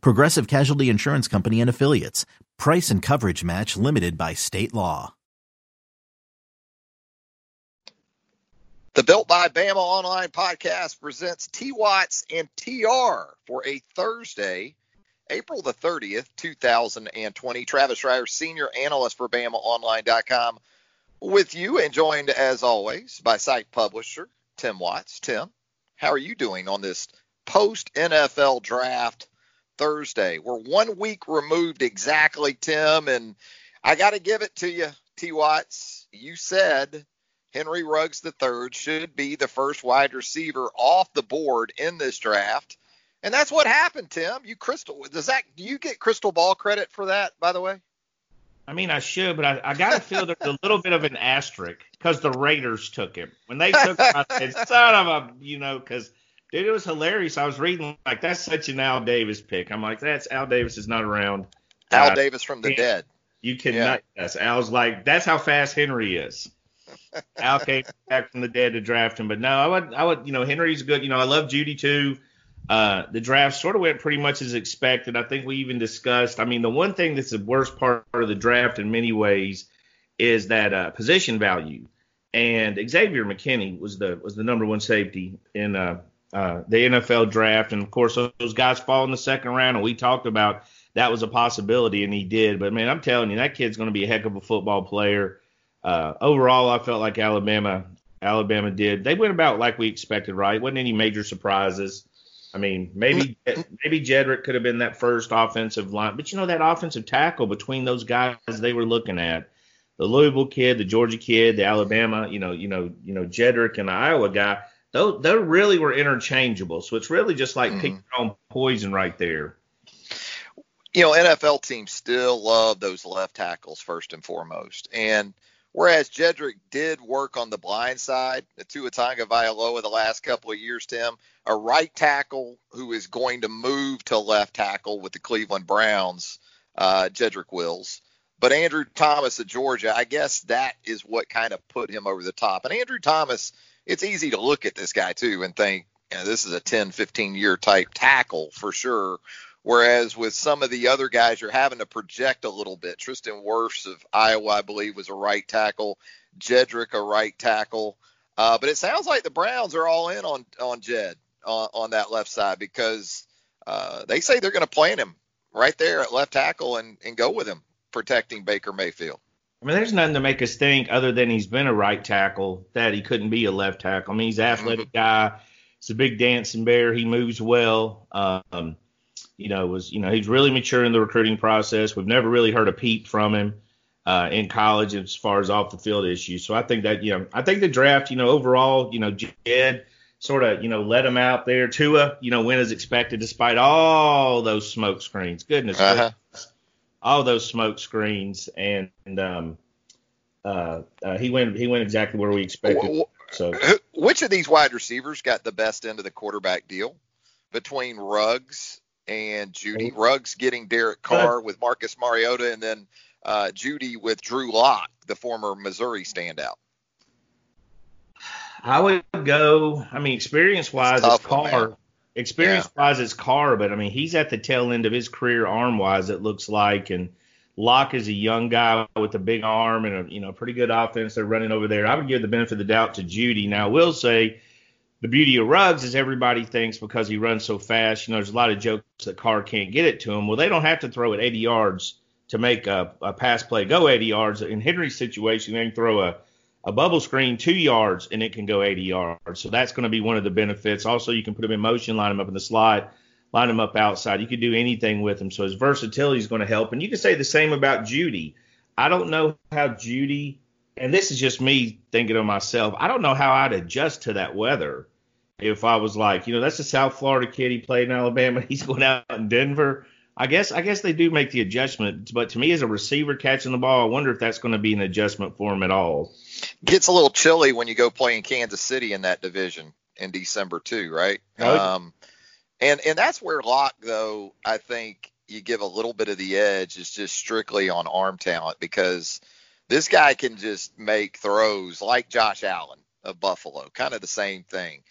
Progressive Casualty Insurance Company and Affiliates. Price and coverage match limited by state law. The Built by Bama Online podcast presents T Watts and TR for a Thursday, April the 30th, 2020. Travis Reier, senior analyst for BamaOnline.com with you and joined as always by site publisher Tim Watts. Tim, how are you doing on this post NFL draft Thursday? We're one week removed exactly, Tim, and I got to give it to you, T. Watts. You said Henry Ruggs III should be the first wide receiver off the board in this draft. And that's what happened, Tim. You crystal does that do you get crystal ball credit for that, by the way? I mean, I should, but I, I got to feel there's a little bit of an asterisk because the Raiders took him. When they took him, I said, son of a, you know, because, dude, it was hilarious. I was reading, like, that's such an Al Davis pick. I'm like, that's Al Davis is not around. Al uh, Davis from the dead. You cannot, yeah. yes. Al's like, that's how fast Henry is. Al came back from the dead to draft him. But no, I would, I would, you know, Henry's good. You know, I love Jeudy too. Uh, the draft sort of went pretty much as expected. I think we even discussed. I mean, the one thing that's the worst part of the draft in many ways is that uh, position value. And Xavier McKinney was the was the number one safety in uh, uh, the NFL draft, and of course those guys fall in the second round. And we talked about that was a possibility, and he did. But man, I'm telling you, that kid's going to be a heck of a football player. Uh, overall, I felt like Alabama Alabama did. They went about like we expected, right? wasn't any major surprises. I mean, maybe maybe Jedrick could have been that first offensive line, but you know that offensive tackle between those guys they were looking at, the Louisville kid, the Georgia kid, the Alabama, you know, you know, you know Jedrick and the Iowa guy, those they really were interchangeable. So it's really just like mm. picking on poison right there. You know, NFL teams still love those left tackles first and foremost, and Whereas Jedrick did work on the blind side to Tua Tagovailoa the last couple of years, Tim, a right tackle who is going to move to left tackle with the Cleveland Browns, uh, Jedrick Wills. But Andrew Thomas of Georgia, I guess that is what kind of put him over the top. And Andrew Thomas, it's easy to look at this guy too and think, you know, this is a 10, 15 year type tackle for sure. Whereas with some of the other guys, you're having to project a little bit. Tristan Wirfs of Iowa, I believe, was a right tackle. Jedrick, a right tackle. Uh, but it sounds like the Browns are all in on on Jed on, on that left side because uh, they say they're going to plant him right there at left tackle and, and go with him protecting Baker Mayfield. I mean, there's nothing to make us think other than he's been a right tackle that he couldn't be a left tackle. I mean, he's an athletic mm-hmm. guy. He's a big dancing bear. He moves well. Um, you know, was you know he's really mature in the recruiting process. We've never really heard a peep from him uh, in college as far as off the field issues. So I think that you know I think the draft, you know, overall, you know, Jed sort of you know let him out there. Tua, you know, win as expected despite all those smoke screens. Goodness, uh-huh. goodness all those smoke screens, and, and um, uh, uh, he went he went exactly where we expected. So which of these wide receivers got the best end of the quarterback deal between Ruggs and Jeudy? Ruggs getting Derek Carr with Marcus Mariota, and then uh, Jeudy with Drew Lock, the former Missouri standout. I would go. I mean, experience wise, it's, it's Carr. Experience wise, it's Carr, but I mean, he's at the tail end of his career arm wise. It looks like, and Lock is a young guy with a big arm and a you know pretty good offense. They're running over there. I would give the benefit of the doubt to Jeudy. Now, I will say the beauty of Ruggs is everybody thinks because he runs so fast, you know, there's a lot of jokes that Carr can't get it to him. Well, they don't have to throw it 80 yards to make a, a pass play go 80 yards. In Henry's situation, they can throw a, a bubble screen two yards and it can go 80 yards. So that's going to be one of the benefits. Also, you can put them in motion, line them up in the slide, line him up outside. You can do anything with them. So his versatility is going to help. And you can say the same about Jeudy. I don't know how Jeudy, and this is just me thinking of myself, I don't know how I'd adjust to that weather if I was like, you know, that's a South Florida kid. He played in Alabama. He's going out in Denver. I guess I guess they do make the adjustment, but to me as a receiver catching the ball, I wonder if that's going to be an adjustment for him at all. Gets a little chilly when you go play in Kansas City in that division in December too, right? Oh. Um, and and that's where Lock though I think you give a little bit of the edge is just strictly on arm talent because this guy can just make throws like Josh Allen of Buffalo, kind of the same thing.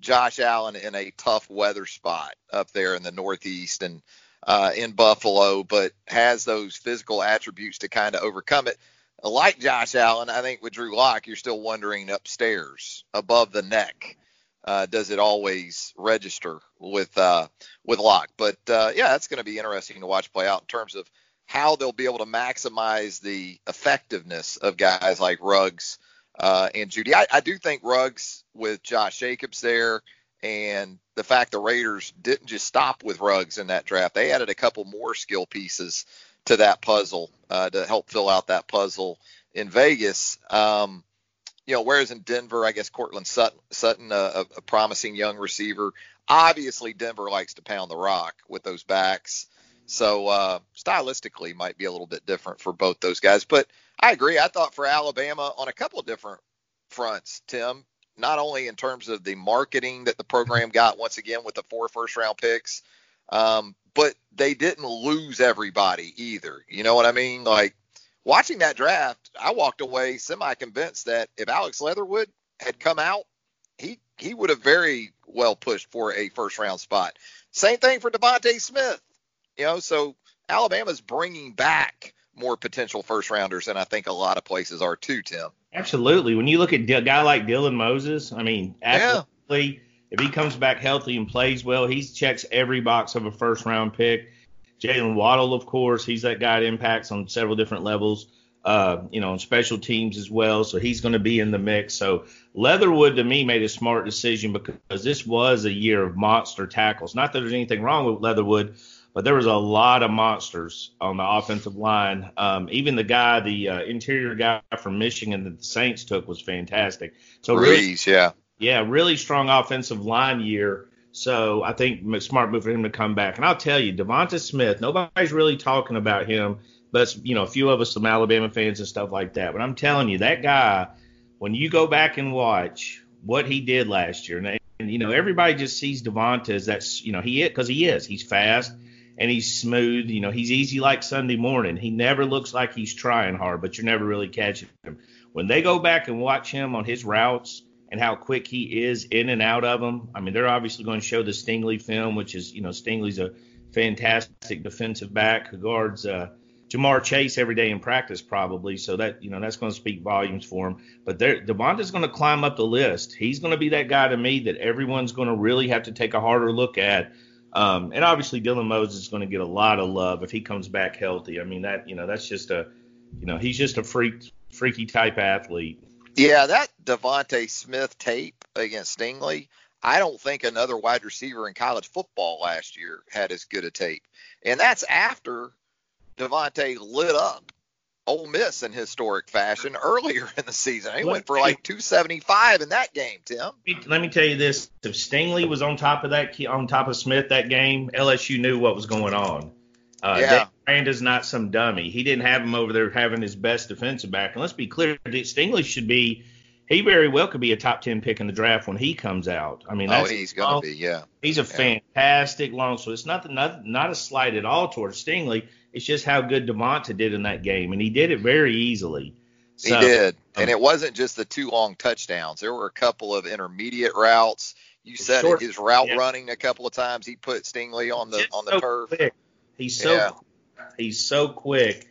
Josh Allen in a tough weather spot up there in the Northeast and uh, in Buffalo, but has those physical attributes to kind of overcome it. Like Josh Allen, I think with Drew Lock, you're still wondering upstairs, above the neck, uh, does it always register with uh, with Lock? But uh, yeah, that's going to be interesting to watch play out in terms of how they'll be able to maximize the effectiveness of guys like Ruggs uh, and Jeudy. I, I do think Ruggs with Josh Jacobs there and the fact the Raiders didn't just stop with Ruggs in that draft. They added a couple more skill pieces to that puzzle uh, to help fill out that puzzle in Vegas. Um, you know, whereas in Denver, I guess Courtland Sutton, Sutton a, a, promising young receiver. Obviously, Denver likes to pound the rock with those backs. So uh, stylistically, might be a little bit different for both those guys. But I agree. I thought for Alabama on a couple of different fronts, Tim, not only in terms of the marketing that the program got once again with the four first round picks, um, but they didn't lose everybody either. You know what I mean? Like watching that draft, I walked away semi convinced that if Alex Leatherwood had come out, he he would have very well pushed for a first round spot. Same thing for DeVonta Smith. You know, so Alabama's bringing back more potential first rounders than I think a lot of places are too, Tim. Absolutely. When you look at a guy like Dylan Moses, I mean, absolutely. Yeah. If he comes back healthy and plays well, he checks every box of a first round pick. Jaylen Waddle, of course, he's that guy that impacts on several different levels. Uh, you know, on special teams as well. So he's going to be in the mix. So Leatherwood to me made a smart decision because this was a year of monster tackles. Not that there's anything wrong with Leatherwood, but there was a lot of monsters on the offensive line. Um, even the guy, the uh, interior guy from Michigan that the Saints took was fantastic. So Reese, really, yeah, yeah, really strong offensive line year. So I think smart move for him to come back. And I'll tell you, Devonta Smith, nobody's really talking about him, but you know, a few of us, some Alabama fans and stuff like that. But I'm telling you, that guy, when you go back and watch what he did last year, and, and you know, everybody just sees Devonta as that's, you know, he is because he is, he's fast and he's smooth. You know, he's easy like Sunday morning. He never looks like he's trying hard, but you're never really catching him. When they go back and watch him on his routes and how quick he is in and out of them, I mean, they're obviously going to show the Stingley film, which is, you know, Stingley's a fantastic defensive back who guards uh, Ja'Marr Chase every day in practice, probably. So that, you know, that's going to speak volumes for him. But Devonta's going to climb up the list. He's going to be that guy to me that everyone's going to really have to take a harder look at um, and obviously Dylan Moses is going to get a lot of love if he comes back healthy. I mean that you know that's just a you know he's just a freak freaky type athlete. Yeah, that DeVonta Smith tape against Stingley. I don't think another wide receiver in college football last year had as good a tape. And that's after DeVonta lit up Ole Miss in historic fashion earlier in the season. He went for like 275 in that game, Tim. Let me tell you this: if Stingley was on top of that, on top of Smith that game, LSU knew what was going on. Uh, yeah. Aranda's not some dummy. He didn't have him over there having his best defensive back. And let's be clear, Stingley should be. He very well could be a top ten pick in the draft when he comes out. I mean, that's oh, he's going to be, yeah. He's a yeah. fantastic long. So it's nothing, not, not a slight at all towards Stingley. It's just how good DeVonta did in that game, and he did it very easily. So, he did, and um, it wasn't just the two long touchdowns. There were a couple of intermediate routes. You said short, his route yeah. running a couple of times. He put Stingley on the on the so turf. Quick. He's so yeah. he's so quick.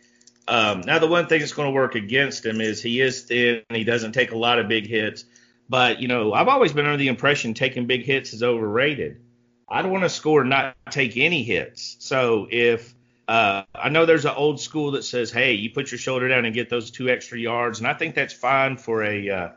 Um, now the one thing that's going to work against him is he is thin. He doesn't take a lot of big hits. But you know, I've always been under the impression taking big hits is overrated. I don't want to score and not take any hits. So if uh, I know there's an old school that says, "Hey, you put your shoulder down and get those two extra yards," and I think that's fine for a uh,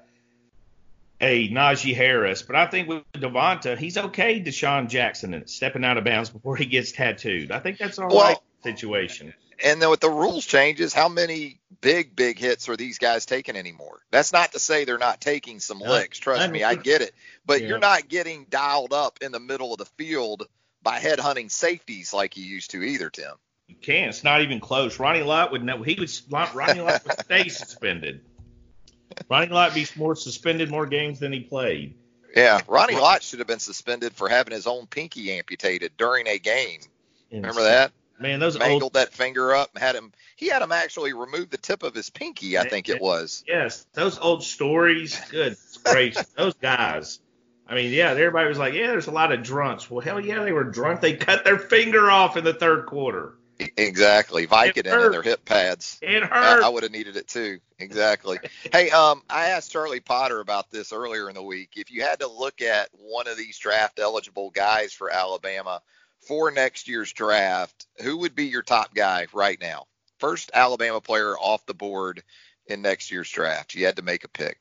a Najee Harris. But I think with Devonta, he's okay. DeSean Jackson and stepping out of bounds before he gets tattooed. I think that's all well, right situation. And then with the rules changes, how many big big hits are these guys taking anymore? That's not to say they're not taking some licks. Trust I me, I get it. But yeah. you're not getting dialed up in the middle of the field by headhunting safeties like you used to either, Tim. You can't. It's not even close. Ronnie Lott would know. He was Ronnie Lott would stay suspended. Ronnie Lott be more suspended more games than he played. Yeah, Ronnie Lott should have been suspended for having his own pinky amputated during a game. Remember that? Man, those mangled old, that finger up and had him. He had him actually remove the tip of his pinky. I think it was. Yes, those old stories. Good gracious, those guys. I mean, yeah, everybody was like, yeah, there's a lot of drunks. Well, hell yeah, they were drunk. They cut their finger off in the third quarter. Exactly, Vicodin in their hip pads. It hurt. I, I would have needed it too. Exactly. hey, um, I asked Charlie Potter about this earlier in the week. If you had to look at one of these draft eligible guys for Alabama for next year's draft, who would be your top guy right now? First Alabama player off the board in next year's draft. You had to make a pick.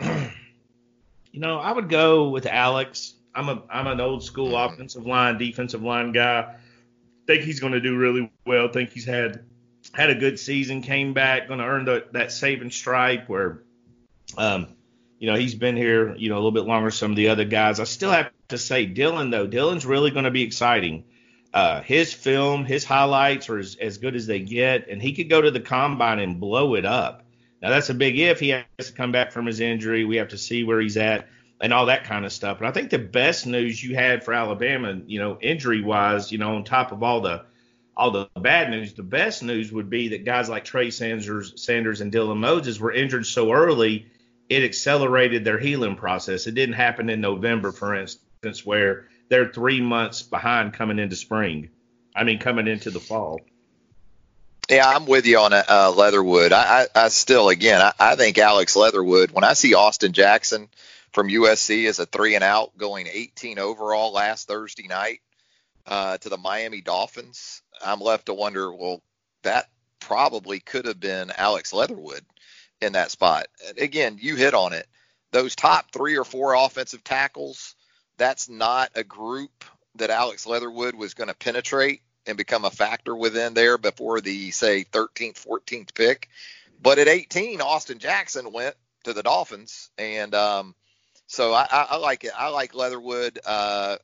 you know, I would go with Alex. I'm a I'm an old school mm-hmm. offensive line, defensive line guy think he's going to do really well. Think he's had had a good season. Came back, going to earn the, that saving stripe. Where, um, you know, he's been here, you know, a little bit longer. Than some of the other guys. I still have to say, Dylan though. Dylan's really going to be exciting. Uh, his film, his highlights are as, as good as they get, and he could go to the combine and blow it up. Now that's a big if. He has to come back from his injury. We have to see where he's at and all that kind of stuff. But I think the best news you had for Alabama, you know, injury wise, you know, on top of all the all the bad news, the best news would be that guys like Trey Sanders, Sanders and Dylan Moses were injured so early, it accelerated their healing process. It didn't happen in November, for instance, where they're three months behind coming into spring. I mean, coming into the fall. Yeah, I'm with you on uh, Leatherwood. I, I, I still, again, I, I think Alex Leatherwood. When I see Austin Jackson from USC as a three and out, going 18 overall last Thursday night uh, to the Miami Dolphins. I'm left to wonder, well, that probably could have been Alex Leatherwood in that spot. Again, you hit on it. Those top three or four offensive tackles, that's not a group that Alex Leatherwood was going to penetrate and become a factor within there before the, say, 13th, 14th pick. But at 18, Austin Jackson went to the Dolphins, and um, so I, I, I like it. I like Leatherwood. Uh,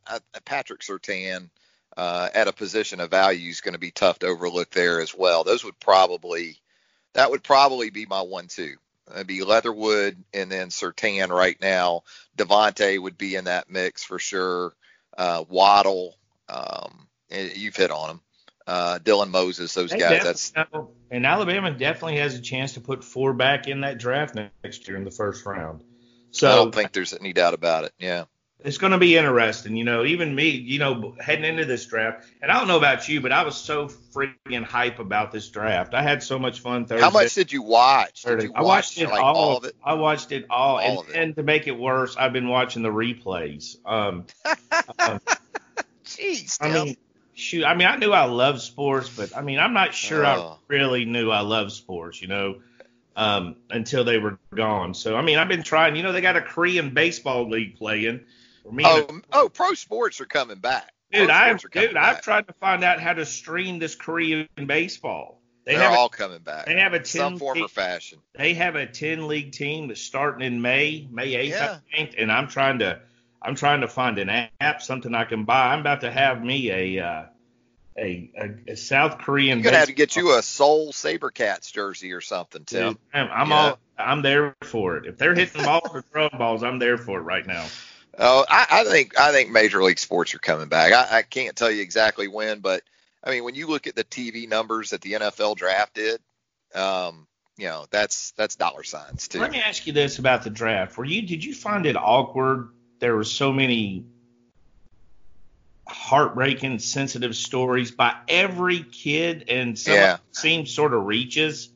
Patrick Surtain uh, at a position of value is going to be tough to overlook there as well. Those would probably that would probably be my one-two. It'd be Leatherwood and then Sertan right now. DeVonta would be in that mix for sure. Uh, Waddle, um, you've hit on them. Uh, Dylan Moses, those they guys. That's and Alabama definitely has a chance to put four back in that draft next year in the first round. So I don't think there's any doubt about it. Yeah. It's going to be interesting, you know. Even me, you know, heading into this draft, and I don't know about you, but I was so freaking hype about this draft. I had so much fun Thursday. How much did you watch? Did you I watched it like all, all, of it. I watched it all, all and, it. and, to make it worse, I've been watching the replays. Um, um Jeez, I mean, shoot, I mean, I knew I loved sports, but I mean, I'm not sure oh. I really knew I loved sports. You know, um, until they were gone. So I mean, I've been trying. You know, they got a Korean baseball league playing. oh, oh, pro sports are coming back. Dude, I've dude, back. I've tried to find out how to stream this Korean baseball. They They're all a, coming back. They have a ten some form league, or fashion. They have a ten league team that's starting in May, May eighth, yeah. I think, and I'm trying to I'm trying to find an app, something I can buy. I'm about to have me a uh, a, a, a South Korean. You're gonna have to get you a Seoul SaberCats jersey or something, Tim. I'm, I'm yeah. all I'm there for it. If they're hitting balls or throwing balls, I'm there for it right now. Oh, I, I think I think Major League Sports are coming back. I, I can't tell you exactly when, but I mean, when you look at the TV numbers that the NFL draft did, um, you know, that's that's dollar signs too. Let me ask you this about the draft. Were you did you find it awkward? There were so many heartbreaking, sensitive stories by every kid, and some yeah. seems sort of reaches.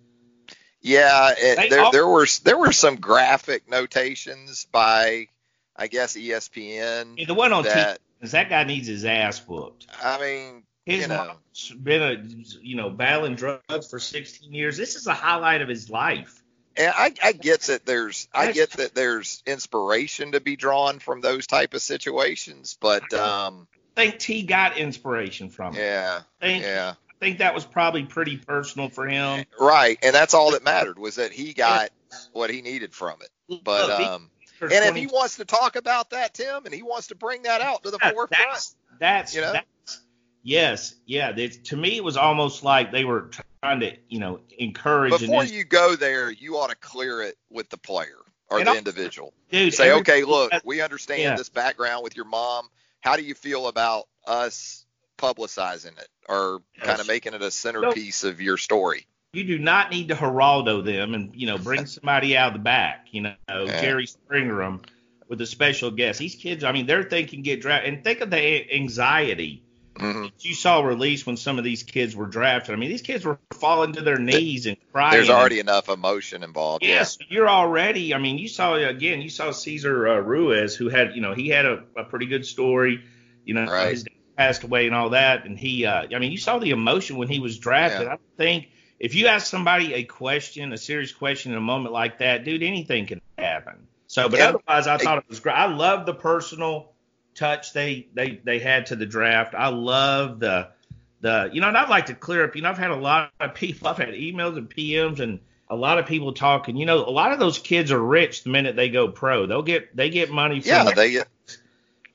Yeah, it, there all, there were there were some graphic notations by, I guess ESPN. The one on that, T- that guy needs his ass whooped. I mean, his you know, been a you know battling drugs for 16 years. This is a highlight of his life. And I, I get that there's I get that there's inspiration to be drawn from those type of situations, but um, think T got inspiration from it. Yeah. I think, yeah. I think that was probably pretty personal for him. Right, and that's all that mattered was that he got what he needed from it. But um, and if he wants to talk about that, Tim, and he wants to bring that out to the forefront, that's, that's you know? that's yes, yeah. To me, it was almost like they were trying to, you know, encourage. Before ins- you go there, you ought to clear it with the player or And the I'll- individual. dude, Say, okay, look, we understand yeah. this background with your mom. How do you feel about us publicizing it or Yes. kind of making it a centerpiece of your story? you do not need to Geraldo them and you know bring somebody out of the back, you know, Yeah. Jerry Springer them with a special guest. These kids, I mean, they're thinking get drafted, and think of the anxiety hmm that you saw released when some of these kids were drafted. I mean, these kids were falling to their knees and crying. There's already enough emotion involved. Yes, you're already. I mean, you saw again. You saw Cesar uh, Ruiz, who had, you know, he had a, a pretty good story. You know, Right. his dad passed away and all that, and he, uh, I mean, you saw the emotion when he was drafted. Yeah. I think if you ask somebody a question, a serious question in a moment like that, dude, anything can happen. So, but Yeah. otherwise, I thought it was great. I love the personal touch they they they had to the draft. I love the the you know, and I'd like to clear up. You know, I've had a lot of people. I've had emails and PMs and a lot of people talking. You know, a lot of those kids are rich the minute they go pro. They'll get they get money from Yeah, they get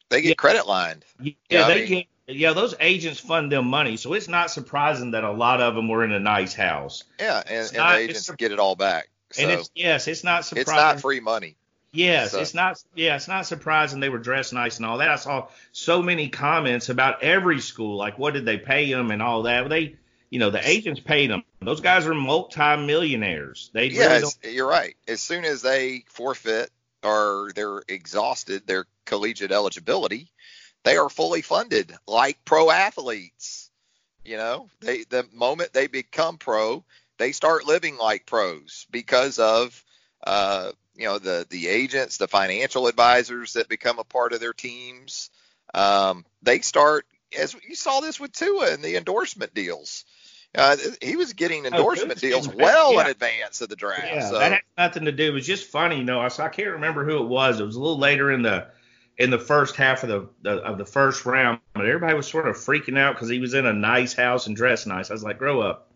they get Yeah. credit lined. yeah, Yeah, I they mean- get yeah, those agents fund them money. So it's not surprising that a lot of them were in a nice house. Yeah, and, and not- the agents get it all back. So and it's yes, it's not surprising. it's not free money. Yes, So- it's not. Yeah, it's not surprising they were dressed nice and all that. I saw so many comments about every school, like what did they pay them and all that. They, you know, the agents paid them. Those guys are multi-millionaires. They Yeah, really you're right. As soon as they forfeit or they're exhausted their collegiate eligibility, they are fully funded like pro athletes. You know, they the moment they become pro, they start living like pros because of uh, you know the the agents, the financial advisors that become a part of their teams. Um, they start as you saw this with Tua and the endorsement deals. Uh, he was getting endorsement Tua's deals well in advance of the draft. Yeah, so that had nothing to do. It was just funny, you know. I, I can't remember who it was. It was a little later in the in the first half of the, the of the first round, but everybody was sort of freaking out because he was in a nice house and dressed nice. I was like, grow up,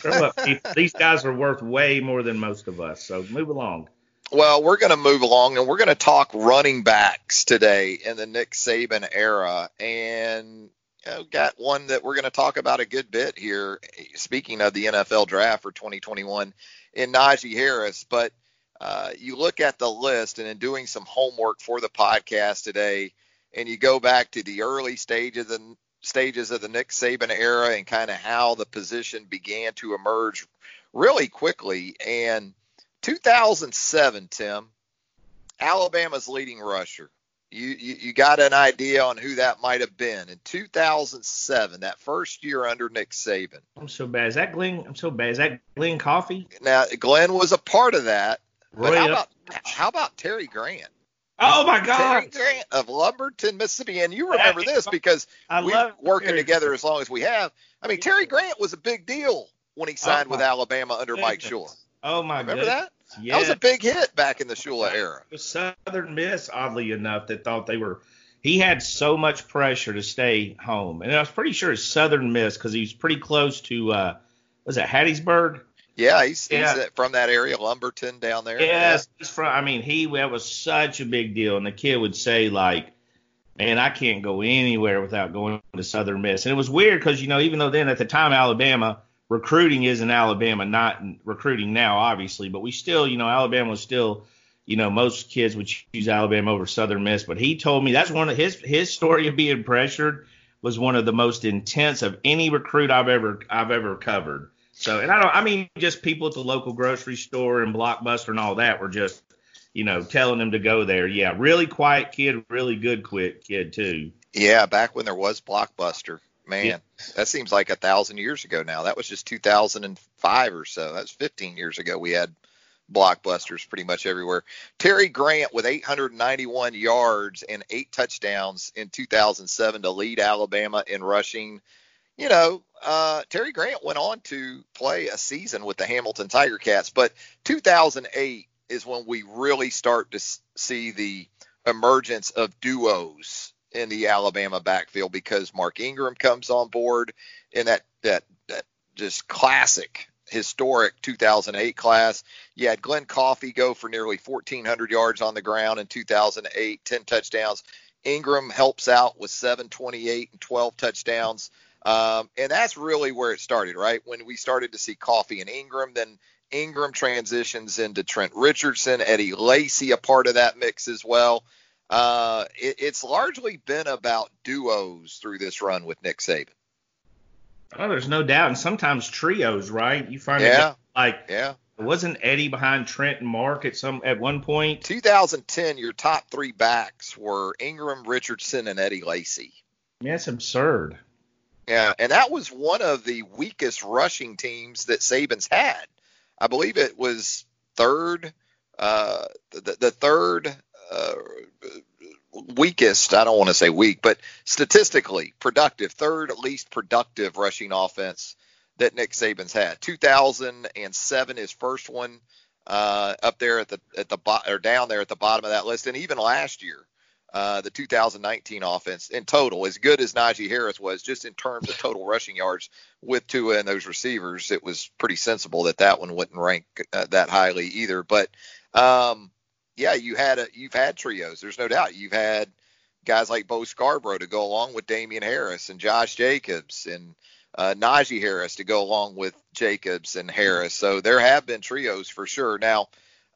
grow up. These guys are worth way more than most of us. So move along. Well, we're going to move along and we're going to talk running backs today in the Nick Saban era. And you know, got one that we're going to talk about a good bit here. Speaking of the NFL draft for 2021 in Najee Harris. But uh, you look at the list and in doing some homework for the podcast today, and you go back to the early stages and stages of the Nick Saban era and kind of how the position began to emerge really quickly. And 2007, Tim, Alabama's leading rusher. You, you you got an idea on who that might have been in 2007, that first year under Nick Saban. I'm so bad. Is that Glen? I'm so bad. Is that Glen Coffee? Now Glen was a part of that, but how about how about Terry Grant? Oh my God! Terry Grant of Lumberton, Mississippi, and you remember this because love working Terry together as long as we have. I mean, Terry Grant was a big deal when he signed Oh, with Alabama under Mike goodness. Shula. Oh my Remember goodness. that? Yeah. That was a big hit back in the Shula era. Was Southern Miss, oddly enough, that thought they were. He had so much pressure to stay home, and I was pretty sure it's Southern Miss because he was pretty close to. uh Was it Hattiesburg? Yeah, he's, he's from that area, Lumberton down there. Yes, he's from. I mean, he that was such a big deal, and the kid would say like, "Man, I can't go anywhere without going to Southern Miss." And it was weird because you know, even though then at the time Alabama recruiting is in Alabama, not in recruiting now, obviously, but we still, you know, Alabama was still, you know, most kids would choose Alabama over Southern Miss. But he told me that's one of his his story of being pressured was one of the most intense of any recruit I've ever I've ever covered. So, and I don't, I mean, just people at the local grocery store and Blockbuster and all that were just, you know, telling him to go there. Yeah, really quiet kid, really good quick kid too. Yeah, back when there was Blockbuster. Man, Yeah. that seems like a thousand years ago now. That was just 2005 or so. That's 15 years ago. We had blockbusters pretty much everywhere. Terry Grant with 891 yards and eight touchdowns in 2007 to lead Alabama in rushing. You know, uh, Terry Grant went on to play a season with the Hamilton Tiger Cats, but 2008 is when we really start to see the emergence of duos in the Alabama backfield because Mark Ingram comes on board in that that that just classic historic 2008 class. You had Glen Coffee go for nearly 1,400 yards on the ground in 2008, 10 touchdowns. Ingram helps out with 728 and 12 touchdowns. Um, and that's really where it started, right? When we started to see Coffee and Ingram, then Ingram transitions into Trent Richardson, Eddie Lacy, a part of that mix as well. Uh, it, it's largely been about duos through this run with Nick Saban. Oh, there's no doubt, and sometimes trios, right? You find yeah, it like yeah. Wasn't Eddie behind Trent and Mark at some at one point? 2010, your top three backs were Ingram, Richardson, and Eddie Lacy. Yeah, that's absurd. Yeah, and that was one of the weakest rushing teams that Saban's had. I believe it was third, uh, the, the third uh, weakest. I don't want to say weak, but statistically productive, third least productive rushing offense that Nick Saban's had. 2007, his first one, uh, up there at the at the bottom or down there at the bottom of that list, and even last year, uh, the 2019 offense in total, as good as Najee Harris was, just in terms of total rushing yards with Tua and those receivers, it was pretty sensible that that one wouldn't rank uh, that highly either. But um, yeah, you had a you've had trios. There's no doubt you've had guys like Bo Scarborough to go along with Damien Harris and Josh Jacobs and uh, Najee Harris to go along with Jacobs and Harris. So there have been trios for sure. Now,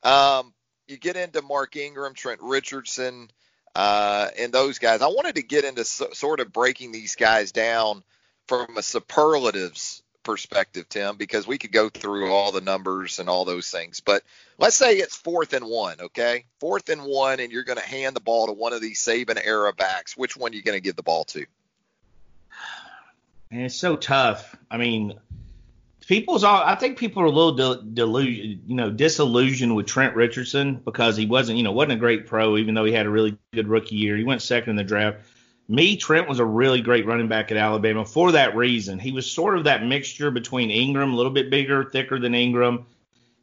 um, you get into Mark Ingram, Trent Richardson, uh, and those guys. I wanted to get into so, sort of breaking these guys down from a superlatives perspective, Tim, because we could go through all the numbers and all those things. But let's say it's fourth and one, okay? Fourth and one, and you're going to hand the ball to one of these Saban era backs. Which one are you going to give the ball to? And it's so tough. I mean, people's all. I think people are a little delusion, you know, disillusioned with Trent Richardson because he wasn't, you know, wasn't a great pro, even though he had a really good rookie year. He went second in the draft. Me, Trent was a really great running back at Alabama for that reason. He was sort of that mixture between Ingram, a little bit bigger, thicker than Ingram,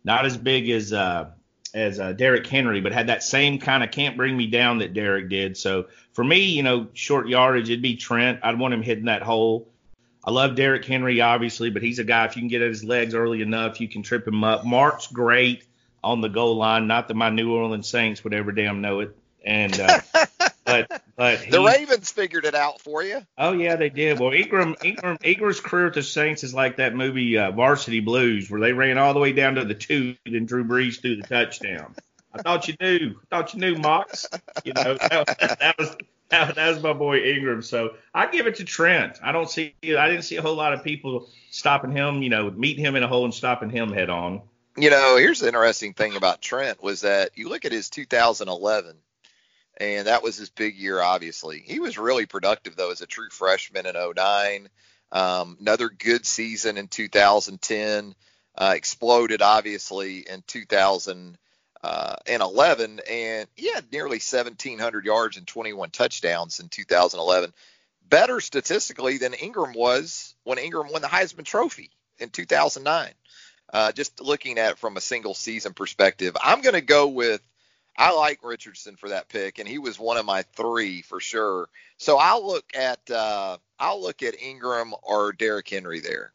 not as big as uh, as uh, Derrick Henry, but had that same kind of can't bring me down that Derrick did. So for me, you know, short yardage, it'd be Trent. I'd want him hitting that hole. I love Derrick Henry, obviously, but he's a guy, if you can get at his legs early enough, you can trip him up. Mark's great on the goal line. Not that my New Orleans Saints would ever damn know it. And uh, but but he, the Ravens figured it out for you. Oh yeah, they did. Well, Ingram Ingram Ingram's career with the Saints is like that movie uh, Varsity Blues, where they ran all the way down to the two and Drew Brees threw the touchdown. I thought you knew. I thought you knew, Mox. You know that, that was that, that was my boy Ingram. So I give it to Trent. I don't see. I didn't see a whole lot of people stopping him. You know, meeting him in a hole and stopping him head on. You know, here's the interesting thing about Trent was that you look at his 2011, and that was his big year. Obviously, he was really productive though as a true freshman in 09. Um, another good season in 2010. Uh, exploded obviously in 2000 uh, and 11, and he had nearly 1,700 yards and 21 touchdowns in 2011. Better statistically than Ingram was when Ingram won the Heisman Trophy in 2009. Uh, just looking at it from a single season perspective, I'm going to go with. I like Richardson for that pick, and he was one of my three for sure. So I'll look at uh, I'll look at Ingram or Derrick Henry there.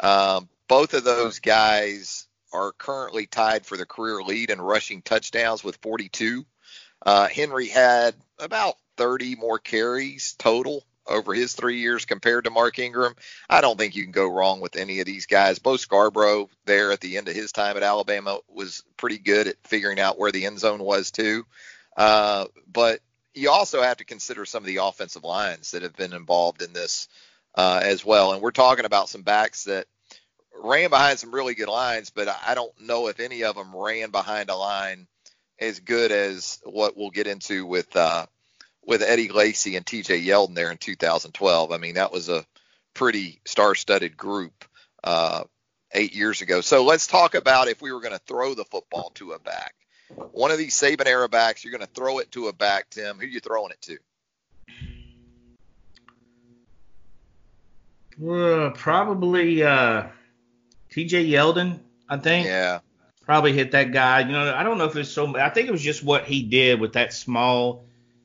Um, both of those guys are currently tied for the career lead in rushing touchdowns with 42. Uh, Henry had about 30 more carries total over his three years compared to Mark Ingram. I don't think you can go wrong with any of these guys. Bo Scarborough there at the end of his time at Alabama was pretty good at figuring out where the end zone was too. Uh, but you also have to consider some of the offensive lines that have been involved in this uh, as well. And we're talking about some backs that ran behind some really good lines, but I don't know if any of them ran behind a line as good as what we'll get into with uh, with Eddie Lacy and T.J. Yeldon there in 2012. I mean, that was a pretty star-studded group uh, eight years ago. So let's talk about if we were going to throw the football to a back. One of these Saban era backs, you're going to throw it to a back, Tim. Who are you throwing it to? Uh, probably uh, TJ Yeldon, I think. Yeah. Probably hit that guy. You know, I don't know if it's so. I think it was just what he did with that small,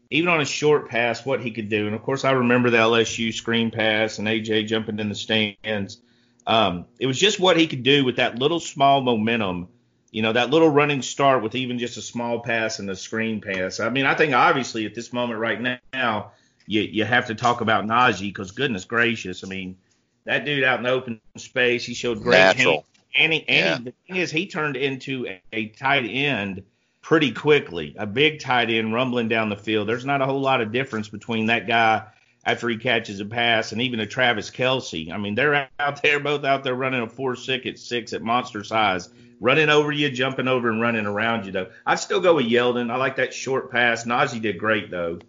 even on a short pass, what he could do. And of course, I remember the LSU screen pass and AJ jumping in the stands. Um, it was just what he could do with that little small momentum you know, that little running start with even just a small pass and a screen pass. I mean, I think obviously at this moment right now, you you have to talk about Najee because goodness gracious, I mean, that dude out in the open space, he showed great Natural. And, he, and Yeah. he, the thing is, he turned into a, a tight end pretty quickly, a big tight end rumbling down the field. There's not a whole lot of difference between that guy after he catches a pass and even a Travis Kelce. I mean, they're out there, both out there running a four six at six at monster size, running over you, jumping over and running around you. Though I'd still go with Yeldon. I like that short pass. Najee did great though.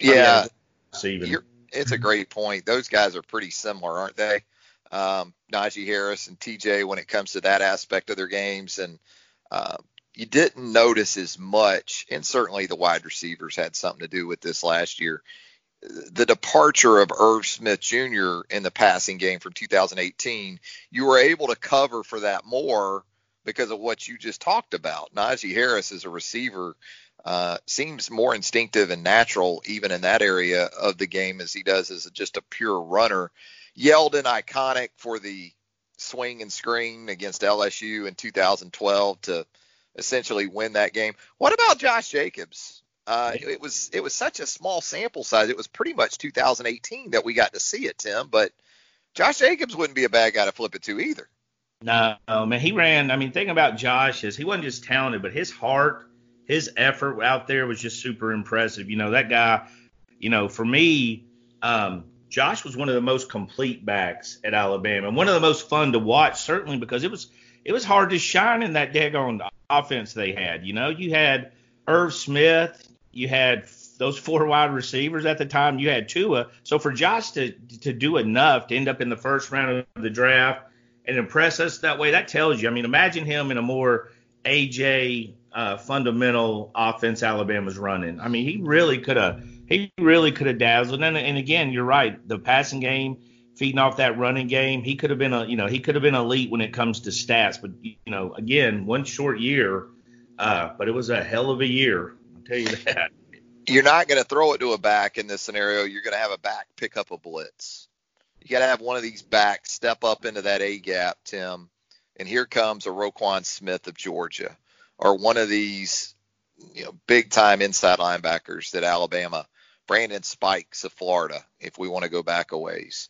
Yeah. You're, it's a great point. Those guys are pretty similar, aren't they? Um, Najee Harris and TJ when it comes to that aspect of their games, and uh, you didn't notice as much, and certainly the wide receivers had something to do with this last year. The departure of Irv Smith Jr. in the passing game from 2018, you were able to cover for that more because of what you just talked about. Najee Harris as a receiver uh, seems more instinctive and natural even in that area of the game as he does as just a pure runner. Yeldon iconic for the swing and screen against LSU in 2012 to essentially win that game. What about Josh Jacobs? Uh, it was it was such a small sample size. It was pretty much 2018 that we got to see it, Tim. But Josh Jacobs wouldn't be a bad guy to flip it to either. No, man, he ran. I mean, thing about Josh is he wasn't just talented, but his heart, his effort out there was just super impressive. You know, that guy, you know, for me, um, Josh was one of the most complete backs at Alabama and one of the most fun to watch, certainly because it was it was hard to shine in that daggone offense they had. You know, you had Irv Smith, you had those four wide receivers at the time, you had Tua. So for Josh to to do enough to end up in the first round of the draft and impress us that way, that tells you. I mean, imagine him in a more AJ uh, fundamental offense Alabama's running. I mean, he really could have he really could have dazzled. And, and again, you're right. The passing game, feeding off that running game, he could have been a you know he could have been elite when it comes to stats. But you know, again, one short year, uh, but it was a hell of a year. I'll tell you that. You're not going to throw it to a back in this scenario. You're going to have a back pick up a blitz. You got to have one of these backs step up into that A gap, Tim. And here comes a Roquan Smith of Georgia, or one of these, you know, big time inside linebackers that Alabama, Brandon Spikes of Florida, if we want to go back a ways.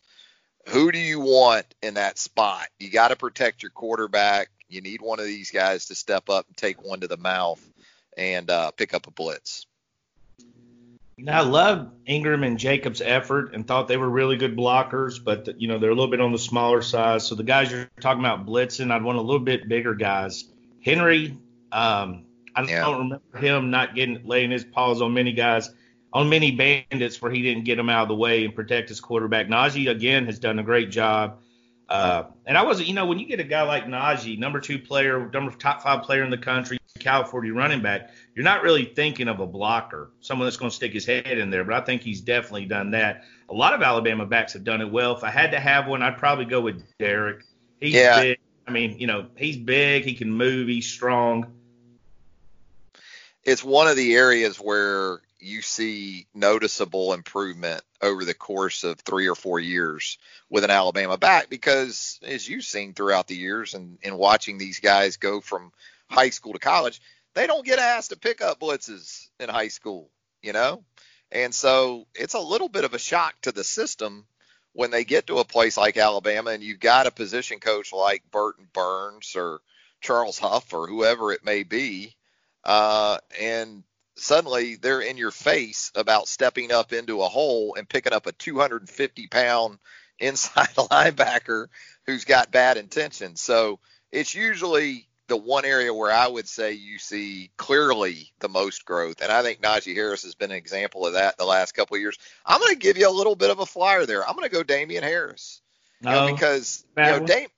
Who do you want in that spot? You got to protect your quarterback. You need one of these guys to step up and take one to the mouth and uh, pick up a blitz. Now, I love Ingram and Jacobs' effort and thought they were really good blockers, but you know they're a little bit on the smaller size. So the guys you're talking about blitzing, I'd want a little bit bigger guys. Henry, um, I Yeah. don't remember him not getting laying his paws on many guys, on many bandits where he didn't get them out of the way and protect his quarterback. Najee again has done a great job. Uh, and I wasn't, you know, when you get a guy like Najee, number two player, number top five player in the country, California running back, you're not really thinking of a blocker, someone that's going to stick his head in there. But I think he's definitely done that. A lot of Alabama backs have done it well. If I had to have one, I'd probably go with Derrick. He's Yeah. big. I mean, you know, he's big. He can move. He's strong. it's one of the areas where you see noticeable improvement over the course of three or four years with an Alabama back because as you've seen throughout the years and in watching these guys go from high school to college, they don't get asked to pick up blitzes in high school, you know? And so it's a little bit of a shock to the system when they get to a place like Alabama and you've got a position coach like Burton Burns or Charles Huff or whoever it may be uh, and suddenly they're in your face about stepping up into a hole and picking up a 250 pound inside linebacker who's got bad intentions. So it's usually the one area where I would say you see clearly the most growth. And I think Najee Harris has been an example of that the last couple of years. I'm going to give you a little bit of a flyer there. I'm going to go Damien Harris. You know, because you know. Dam-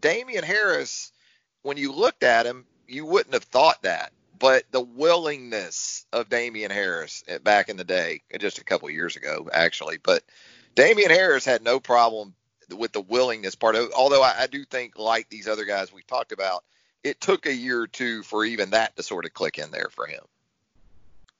Damien Harris, when you looked at him, you wouldn't have thought that. But the willingness of Damien Harris back in the day, just a couple years ago, actually, but Damien Harris had no problem with the willingness part of. Although I, I do think, like these other guys we talked about, it took a year or two for even that to sort of click in there for him.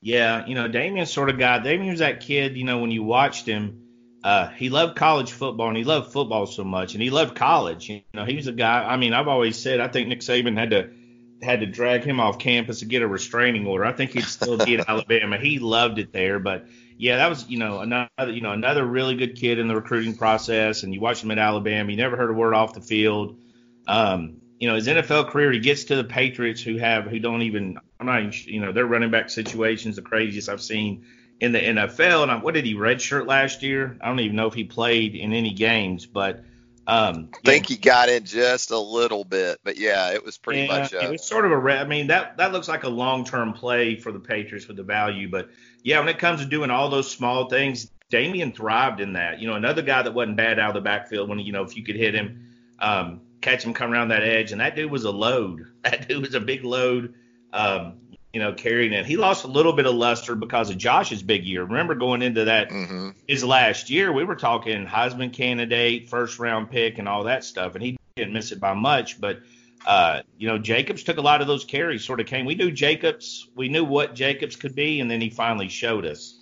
Yeah, you know, Damien's sort of guy. Damien was that kid, you know, when you watched him, uh, he loved college football and he loved football so much and he loved college. You know, he was a guy. I mean, I've always said I think Nick Saban had to had to drag him off campus to get a restraining order. I think he'd still be at Alabama. He loved it there, but yeah, that was you know another you know another really good kid in the recruiting process. And you watch him at Alabama, you never heard a word off the field. Um, you know his NFL career, he gets to the Patriots, who have who don't even I'm not even, you know their running back situations the craziest I've seen in the NFL. And I, what did he redshirt last year? I don't even know if he played in any games, but um, I think he got in just a little bit, but yeah, it was pretty yeah, much. A, it was sort of a. I mean, that that looks like a long-term play for the Patriots with the value, but yeah, when it comes to doing all those small things, Damien thrived in that. You know, another guy that wasn't bad out of the backfield when you know if you could hit him, um, catch him coming around that edge, and that dude was a load. That dude was a big load. Um, you know, carrying it. He lost a little bit of luster because of Josh's big year. Remember going into that mm-hmm. his last year, we were talking Heisman candidate, first round pick, and all that stuff, and he didn't miss it by much. But uh, you know, Jacobs took a lot of those carries. Sort of came. We knew Jacobs. We knew what Jacobs could be, and then he finally showed us.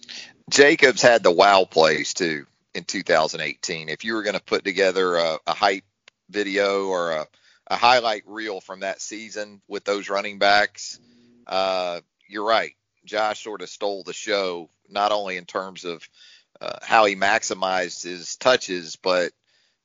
Jacobs had the wow plays too in 2018. If you were going to put together a, a hype video or a, a highlight reel from that season with those running backs uh, you're right. Josh sort of stole the show, not only in terms of uh, how he maximized his touches, but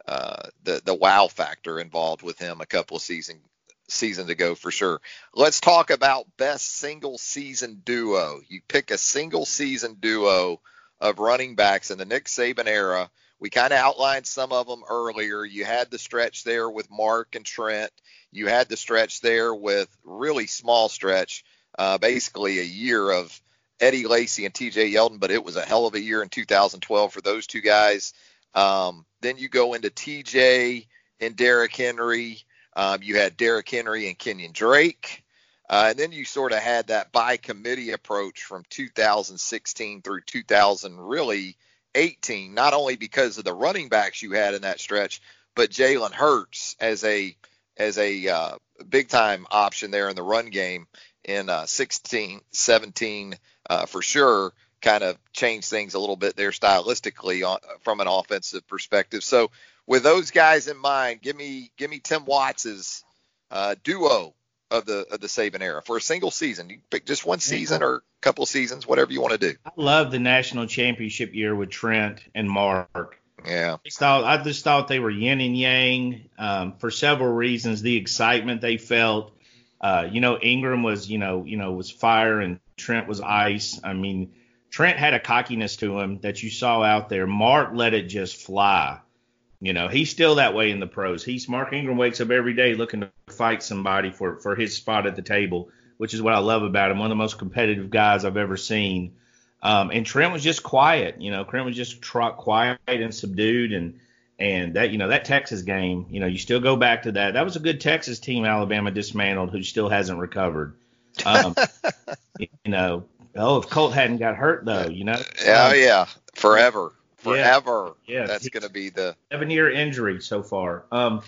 uh, the the wow factor involved with him a couple of season seasons ago for sure. Let's talk about best single season duo. You pick a single season duo of running backs in the Nick Saban era. We kind of outlined some of them earlier. You had the stretch there with Mark and Trent. You had the stretch there with really small stretch uh, basically a year of Eddie Lacy and TJ Yeldon, but it was a hell of a year in 2012 for those two guys. Um, then you go into TJ and Derrick Henry. Um, you had Derrick Henry and Kenyon Drake. Uh, and then you sort of had that by committee approach from 2016 through 2000, really 18, not only because of the running backs you had in that stretch, but Jalen Hurts as a as a uh, big time option there in the run game in uh, 16, 17 uh, for sure kind of changed things a little bit there stylistically on, from an offensive perspective. So with those guys in mind, give me give me Tim Watts's uh, duo of the of the Saban era for a single season. You pick just one season or a couple seasons, whatever you want to do. I love the national championship year with Trent and Mark. Yeah. I, thought, I just thought they were yin and yang um, for several reasons. The excitement they felt, uh, you know, Ingram was, you know, you know, was fire and Trent was ice. I mean, Trent had a cockiness to him that you saw out there. Mark let it just fly. You know, he's still that way in the pros. He's Mark Ingram wakes up every day looking to fight somebody for for his spot at the table, which is what I love about him. One of the most competitive guys I've ever seen. Um, and Trent was just quiet. You know, Trent was just quiet and subdued and and that, you know, that Texas game, you know, you still go back to that. That was a good Texas team Alabama dismantled who still hasn't recovered. Um, you know, oh, if Colt hadn't got hurt though, you know. Oh um, yeah, forever, forever. Yeah, yeah. that's going to be the seven year injury so far. Um,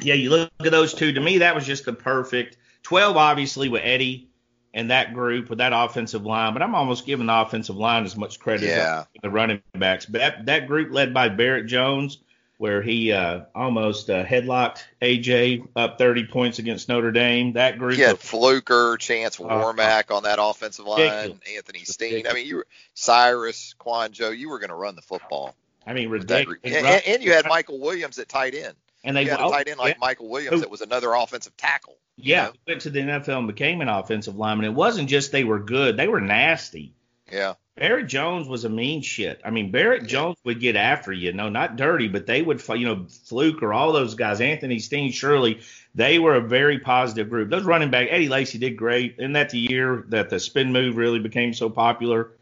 yeah, you look at those two. To me, that was just the perfect twelve. Obviously, with Eddie and that group with that offensive line, but I'm almost giving the offensive line as much credit yeah. as the running backs. But that, that group led by Barrett Jones, where he uh, almost uh, headlocked AJ up 30 points against Notre Dame. That group. Yeah, Fluker, Chance uh, Warmack uh, on that offensive line, ridiculous. Anthony Steen. I mean, you were Cyrus, Kouandjio, you were going to run the football. I mean, ridiculous. And, and, and, you had Michael Williams at tight end. And they you had a tight end like yeah. Michael Williams that was another offensive tackle. Yeah, know? went to the NFL and became an offensive lineman. It wasn't just they were good; they were nasty. Yeah. Barrett Jones was a mean shit. I mean, Barrett yeah. Jones would get after you. No, not dirty, but they would, you know, Fluker all those guys, Anthony Steen, Shirley, they were a very positive group. Those running back, Eddie Lacy did great. Isn't that the year that the spin move really became so popular?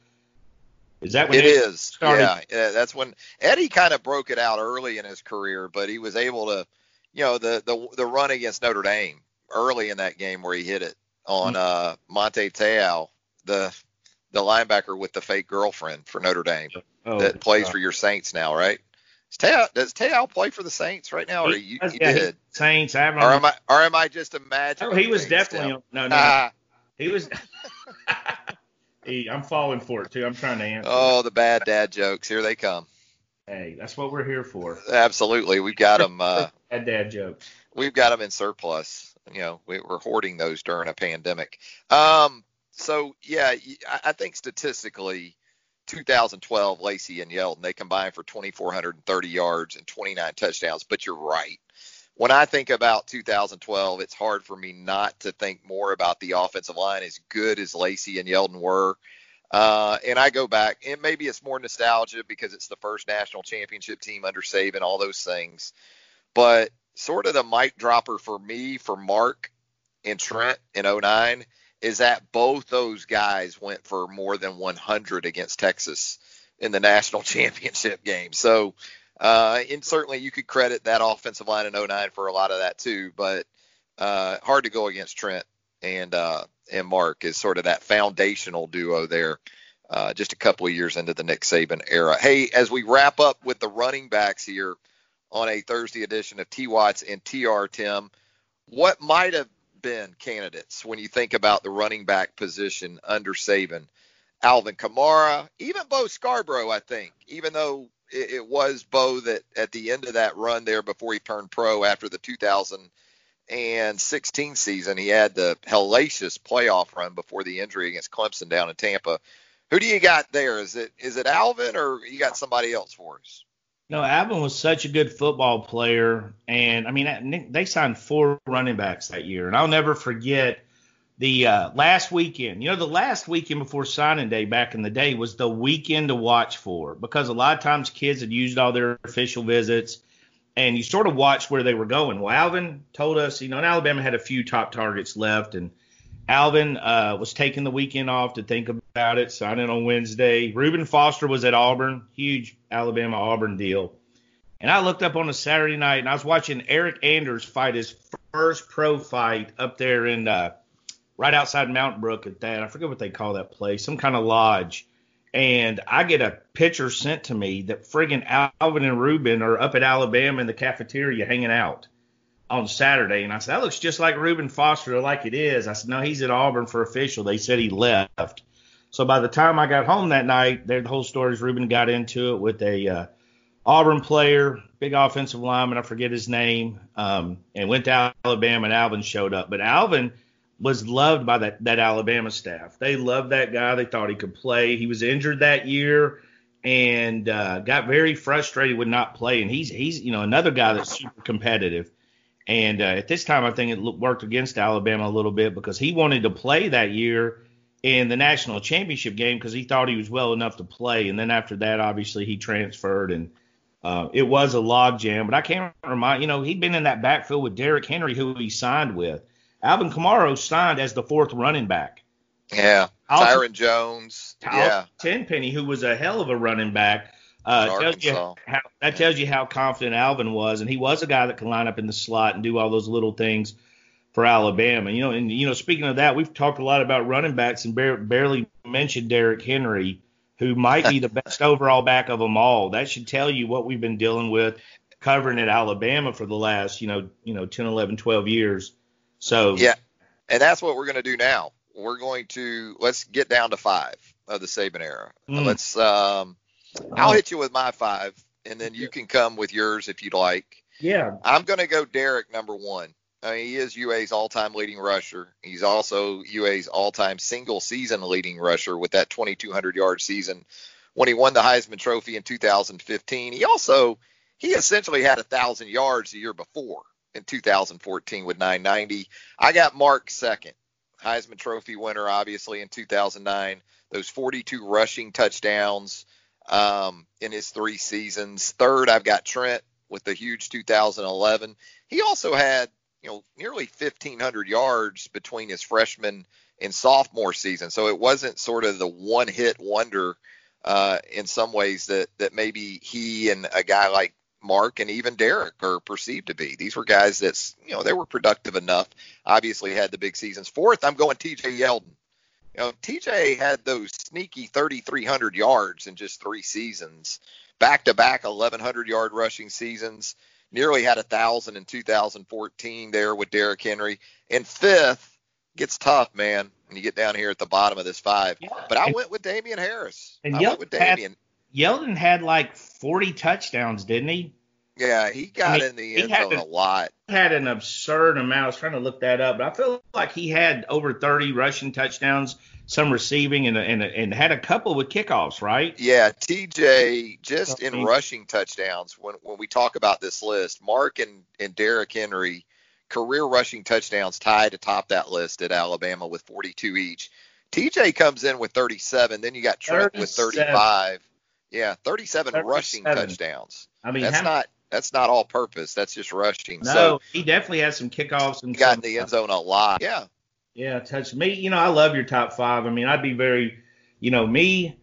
Is that when it is? Started? Yeah, yeah, that's when Eddie kind of broke it out early in his career, but he was able to, you know, the the the run against Notre Dame early in that game where he hit it on mm-hmm. uh, Manti Te'o, the the linebacker with the fake girlfriend for Notre Dame oh, that plays uh, for your Saints now, right? Does does Te'o play for the Saints right now, or he, he yeah, did? Saints. I or am I or am I just imagining? Oh, he was definitely on, no no. Ah. He was. I'm falling for it too. I'm trying to answer. Oh, the bad dad jokes. Here they come. Hey, that's what we're here for. Absolutely, we've got them. Uh, bad dad jokes we've got them in surplus. You know, we, are hoarding those during a pandemic. Um, so yeah, I think statistically, 2012, Lacy and Yeldon they combined for 2,430 yards and 29 touchdowns. But you're right. When I think about 2012, it's hard for me not to think more about the offensive line as good as Lacy and Yeldon were. Uh, and I go back, and maybe it's more nostalgia because it's the first national championship team under Saban, all those things. But sort of the mic dropper for me, for Mark and Trent in 09, is that both those guys went for more than 100 against Texas in the national championship game. So, uh, and certainly you could credit that offensive line in 09 for a lot of that too, but uh, hard to go against Trent and uh, and Mark is sort of that foundational duo there. Uh, just a couple of years into the Nick Saban era. Hey, as we wrap up with the running backs here on a Thursday edition of T Watts and TR Tim, what might have been candidates when you think about the running back position under Saban? Alvin Kamara, even Bo Scarborough, I think, even though it, it was Bo that at the end of that run there before he turned pro after the 2016 season, he had the hellacious playoff run before the injury against Clemson down in Tampa. Who do you got there? Is it is it Alvin or you got somebody else for us? No, Alvin was such a good football player, and I mean they signed four running backs that year, and I'll never forget the uh, last weekend. You know, the last weekend before signing day back in the day was the weekend to watch for because a lot of times kids had used all their official visits, and you sort of watched where they were going. Well, Alvin told us, you know, and Alabama had a few top targets left, and Alvin uh, was taking the weekend off to think about it, signing on Wednesday. Reuben Foster was at Auburn, huge Alabama Auburn deal. And I looked up on a Saturday night and I was watching Eryk Anders fight his first pro fight up there in uh, right outside Mountain Brook at that. I forget what they call that place, some kind of lodge. And I get a picture sent to me that friggin' Alvin and Reuben are up at Alabama in the cafeteria hanging out on Saturday, and I said that looks just like Reuben Foster, like it is. I said no, he's at Auburn for official. They said he left. So by the time I got home that night, the whole story is Reuben got into it with a uh, Auburn player, big offensive lineman, I forget his name, um, and went to Alabama, and Alvin showed up. But Alvin was loved by that that Alabama staff. They loved that guy. They thought he could play. He was injured that year and uh, got very frustrated with not playing. He's he's you know another guy that's super competitive. And uh, at this time, I think it worked against Alabama a little bit because he wanted to play that year in the national championship game because he thought he was well enough to play. And then after that, obviously, he transferred and uh, it was a logjam. But I can't remind, you know, he'd been in that backfield with Derrick Henry, who he signed with. Alvin Kamara signed as the fourth running back. Yeah. Tyren Jones. Yeah. Tenpenny, who was a hell of a running back. Uh, tells you how, that tells you how confident Alvin was, and he was a guy that can line up in the slot and do all those little things for Alabama. You know, and you know, speaking of that, we've talked a lot about running backs and bar- barely mentioned Derrick Henry, who might be the best overall back of them all. That should tell you what we've been dealing with covering at Alabama for the last, you know, you know, 10, 11, 12 years. So yeah, and that's what we're going to do now. We're going to let's get down to five of the Saban era. Mm. Let's um I'll hit you with my five, and then you can come with yours if you'd like. Yeah. I'm going to go Derrick number one. I mean, he is UA's all-time leading rusher. He's also UA's all-time single-season leading rusher with that 2,200-yard season when he won the Heisman Trophy in 2015. He also he essentially had a thousand yards the year before in 2014 with 990. I got Mark second, Heisman Trophy winner, obviously in 2009. Those 42 rushing touchdowns um, in his three seasons. Third, I've got Trent with the huge 2011. He also had, you know, nearly 1,500 yards between his freshman and sophomore season. So it wasn't sort of the one hit wonder uh, in some ways that, that maybe he and a guy like Mark and even Derrick are perceived to be. These were guys that's, you know, they were productive enough. Obviously had the big seasons. Fourth, I'm going TJ Yeldon. You know, TJ had those sneaky 3,300 yards in just three seasons, back to back 1,100 yard rushing seasons. Nearly had a thousand in 2014 there with Derrick Henry. And fifth gets tough, man. When you get down here at the bottom of this five, yeah. but I and, went with Damien Harris. And I Yeldon went with Damien. Had, Yeldon had like 40 touchdowns, didn't he? Yeah, he got I mean, in the end zone a, a lot. Had an absurd amount. I was trying to look that up, but I feel like he had over 30 rushing touchdowns, some receiving, and and, and had a couple with kickoffs, right? Yeah, TJ just in rushing touchdowns. When when we talk about this list, Mark and and Derrick Henry career rushing touchdowns tied atop that list at Alabama with 42 each. TJ comes in with 37. Then you got Trent 37. with 35. Yeah, 37, 37, rushing touchdowns. I mean, that's how, not that's not all purpose. That's just rushing. No, so, he definitely has some kickoffs and got in the end zone a lot. Yeah. Yeah, touch me. You know, I love your top five. I mean, I'd be very, you know, me.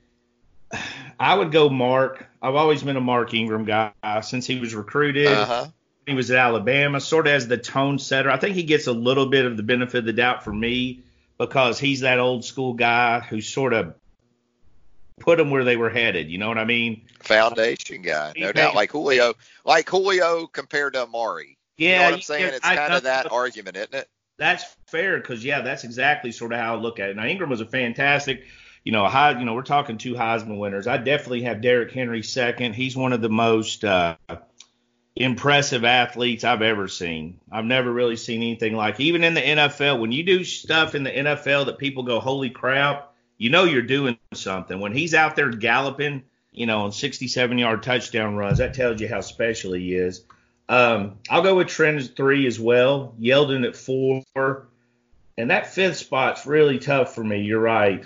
I would go Mark. I've always been a Mark Ingram guy since he was recruited. Uh-huh. He was at Alabama, sort of as the tone setter. I think he gets a little bit of the benefit of the doubt for me because he's that old school guy who sort of put them where they were headed. You know what I mean? Foundation guy, no doubt. Like Julio, like Julio compared to Amari. Yeah, you know what I'm saying? it's kind of that argument, isn't it? That's fair because yeah, that's exactly sort of how I look at it. Now Ingram was a fantastic, you know, high. You know, we're talking two Heisman winners. I definitely have Derrick Henry second. He's one of the most uh, impressive athletes I've ever seen. I've never really seen anything like. Even in the NFL, when you do stuff in the NFL that people go, "Holy crap!" You know you're doing something. When he's out there galloping, you know, on 67 yard touchdown runs, that tells you how special he is. Um, I'll go with Trent at three as well. Yeldon at four. And that fifth spot's really tough for me. You're right.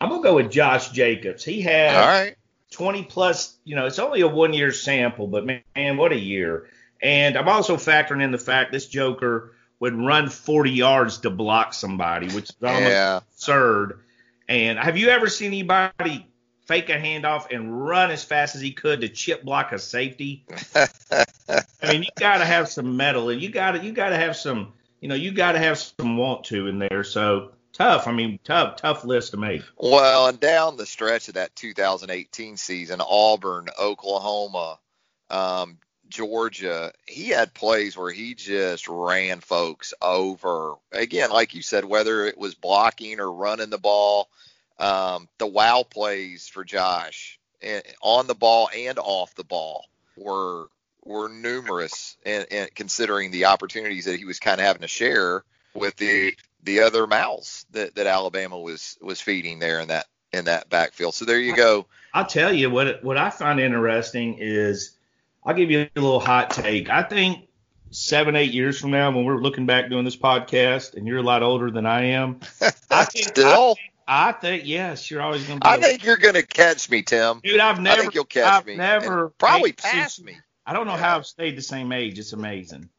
I'm gonna go with Josh Jacobs. He had All right. 20 plus. You know, it's only a one year sample, but man, what a year! And I'm also factoring in the fact this Joker would run 40 yards to block somebody, which is almost yeah. absurd. And have you ever seen anybody fake a handoff and run as fast as he could to chip block a safety? I mean, you got to have some metal, and you got to you got to have some, you know, you got to have some want to in there. So tough. I mean, tough, tough list to make. Well, and down the stretch of that 2018 season, Auburn, Oklahoma, um, Georgia, he had plays where he just ran folks over. Again, like you said, whether it was blocking or running the ball, um, the wow plays for Josh eh, on the ball and off the ball were were numerous, and, and considering the opportunities that he was kind of having to share with the the other mouths that, that Alabama was was feeding there in that in that backfield. So there you go. I'll tell you what what I find interesting is I'll give you a little hot take. I think seven, eight years from now, when we're looking back doing this podcast, and you're a lot older than I am, I think, still. I, I think yes, you're always going to. Be I think you're going to catch me, Tim. Dude, I've never. I think you'll catch I've me. Never probably pass me. I don't know yeah. how I've stayed the same age. It's amazing.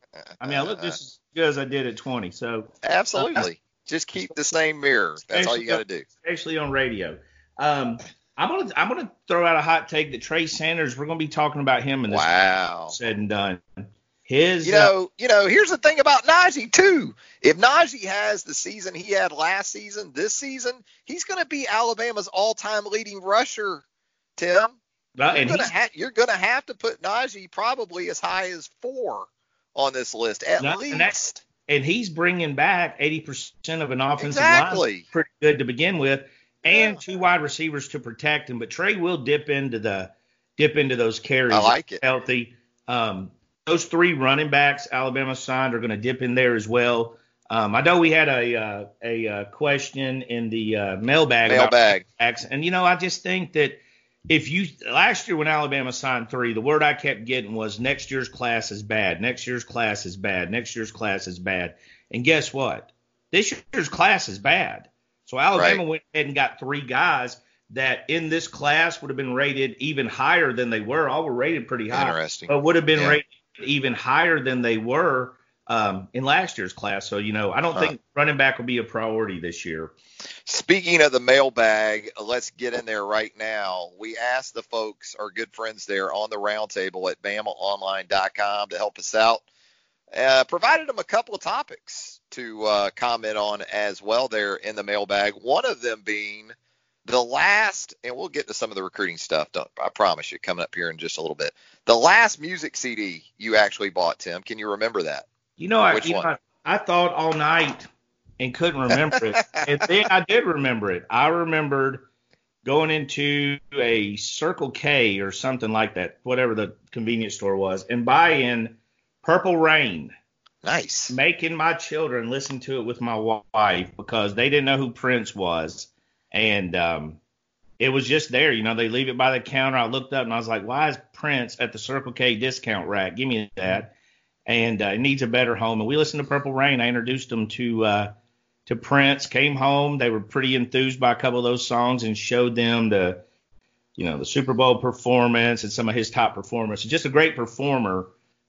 I mean, I look just as good as I did at 20. So absolutely, uh, just keep the same mirror. That's all you got to do. Especially on radio. Um, I'm gonna I'm gonna throw out a hot take that Trey Sanders. We're gonna be talking about him in this. Wow. Said and done. His. You know, uh, you know. Here's the thing about Najee too. If Najee has the season he had last season, this season, he's gonna be Alabama's all-time leading rusher. Tim. Uh, you're, gonna ha- you're gonna have to put Najee probably as high as four on this list at least. And, and, he's bringing back 80% of an offensive exactly. line, pretty good to begin with and yeah. two wide receivers to protect him. But Trey will dip into the dip into those carries. I like it. Healthy. Um, those three running backs Alabama signed are going to dip in there as well. Um, I know we had a uh, a uh, question in the uh, mailbag. Mailbag. And you know, I just think that if you last year when Alabama signed three, the word I kept getting was next year's class is bad. Next year's class is bad. Next year's class is bad. And guess what? This year's class is bad. So Alabama right. went ahead and got three guys that in this class would have been rated even higher than they were. All were rated pretty high. Interesting. But would have been yeah. rated even higher than they were um, in last year's class. So, you know, I don't huh. think running back will be a priority this year. Speaking of the mailbag, let's get in there right now. We asked the folks, our good friends there on the roundtable at BamaOnline.com to help us out. Uh, provided them a couple of topics to uh, comment on as well there in the mailbag. One of them being the last, and we'll get to some of the recruiting stuff. I promise you, coming up here in just a little bit. The last music CD you actually bought, Tim. Can you remember that? You know, I, you know, I, I thought all night and couldn't remember it, and then I did remember it. I remembered going into a Circle K or something like that, whatever the convenience store was, and buying Purple Rain. Nice. Making my children listen to it with my wife because they didn't know who Prince was. And um, it was just there. You know, they leave it by the counter. I looked up and I was like, why is Prince at the Circle K discount rack? Give me that. And uh, it needs a better home. And we listened to Purple Rain. I introduced them to uh, to Prince. Came home. They were pretty enthused by a couple of those songs and showed them the you know the Super Bowl performance and some of his top performers. Just a great performer.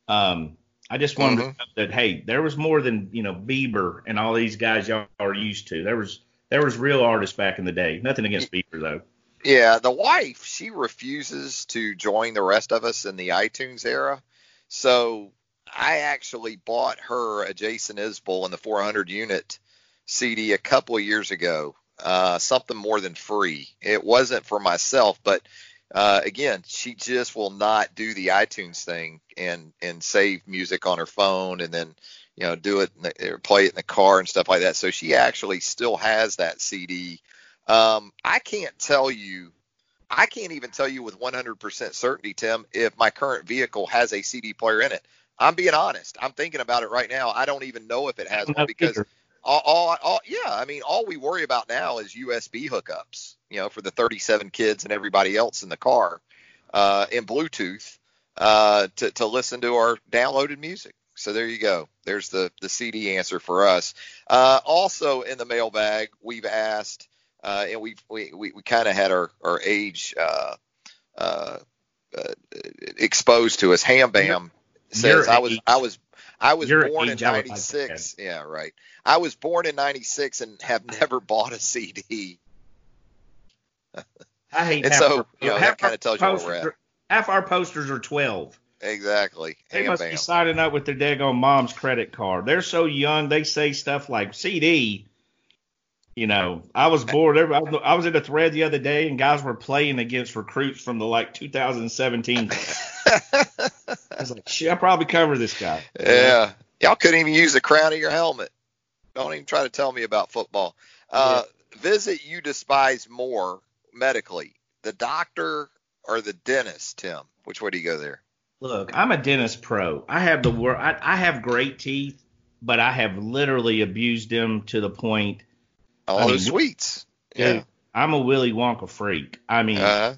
Um, I just wanted mm-hmm. to know that hey, there was more than you know Bieber and all these guys y'all are used to. There was there was real artists back in the day. Nothing against Bieber though. Yeah, the wife she refuses to join the rest of us in the iTunes era. So I actually bought her a Jason Isbell in the 400 unit CD a couple of years ago. Uh, something more than free. It wasn't for myself, but uh, again, she just will not do the iTunes thing and and save music on her phone and then you know do it the, or play it in the car and stuff like that. So she actually still has that CD. Um, I can't tell you. I can't even tell you with 100% certainty, Tim, if my current vehicle has a CD player in it. I'm being honest. I'm thinking about it right now. I don't even know if it has one because all, all, all, yeah, I mean, all we worry about now is USB hookups, you know, for the 37 kids and everybody else in the car, uh, and Bluetooth, uh, to, to listen to our downloaded music. So there you go. There's the, the CD answer for us. Uh, also in the mailbag, we've asked, uh, and we've, we, we, we kind of had our, our age, uh, uh, uh, exposed to us. Ham Bam says I was, I was, I was You're born in '96. Yeah, right. I was born in '96 and have never bought a CD. I hate and so you know that kind of tells you where we're at. Half our posters are 12. Exactly. They must bam. be signing up with their daggone mom's credit card. They're so young. They say stuff like CD. You know, I was bored. I was in a thread the other day, and guys were playing against recruits from the like 2017. I was like, shit, I probably cover this guy. Yeah. Y'all couldn't even use the crown of your helmet. Don't even try to tell me about football. Uh, yeah. Visit you despise more medically, the doctor or the dentist, Tim? Which way do you go there? Look, I'm a dentist pro. I have the wor- I, I have great teeth, but I have literally abused them to the point. All I mean, the sweets. Yeah. I'm a Willy Wonka freak. I mean, uh-huh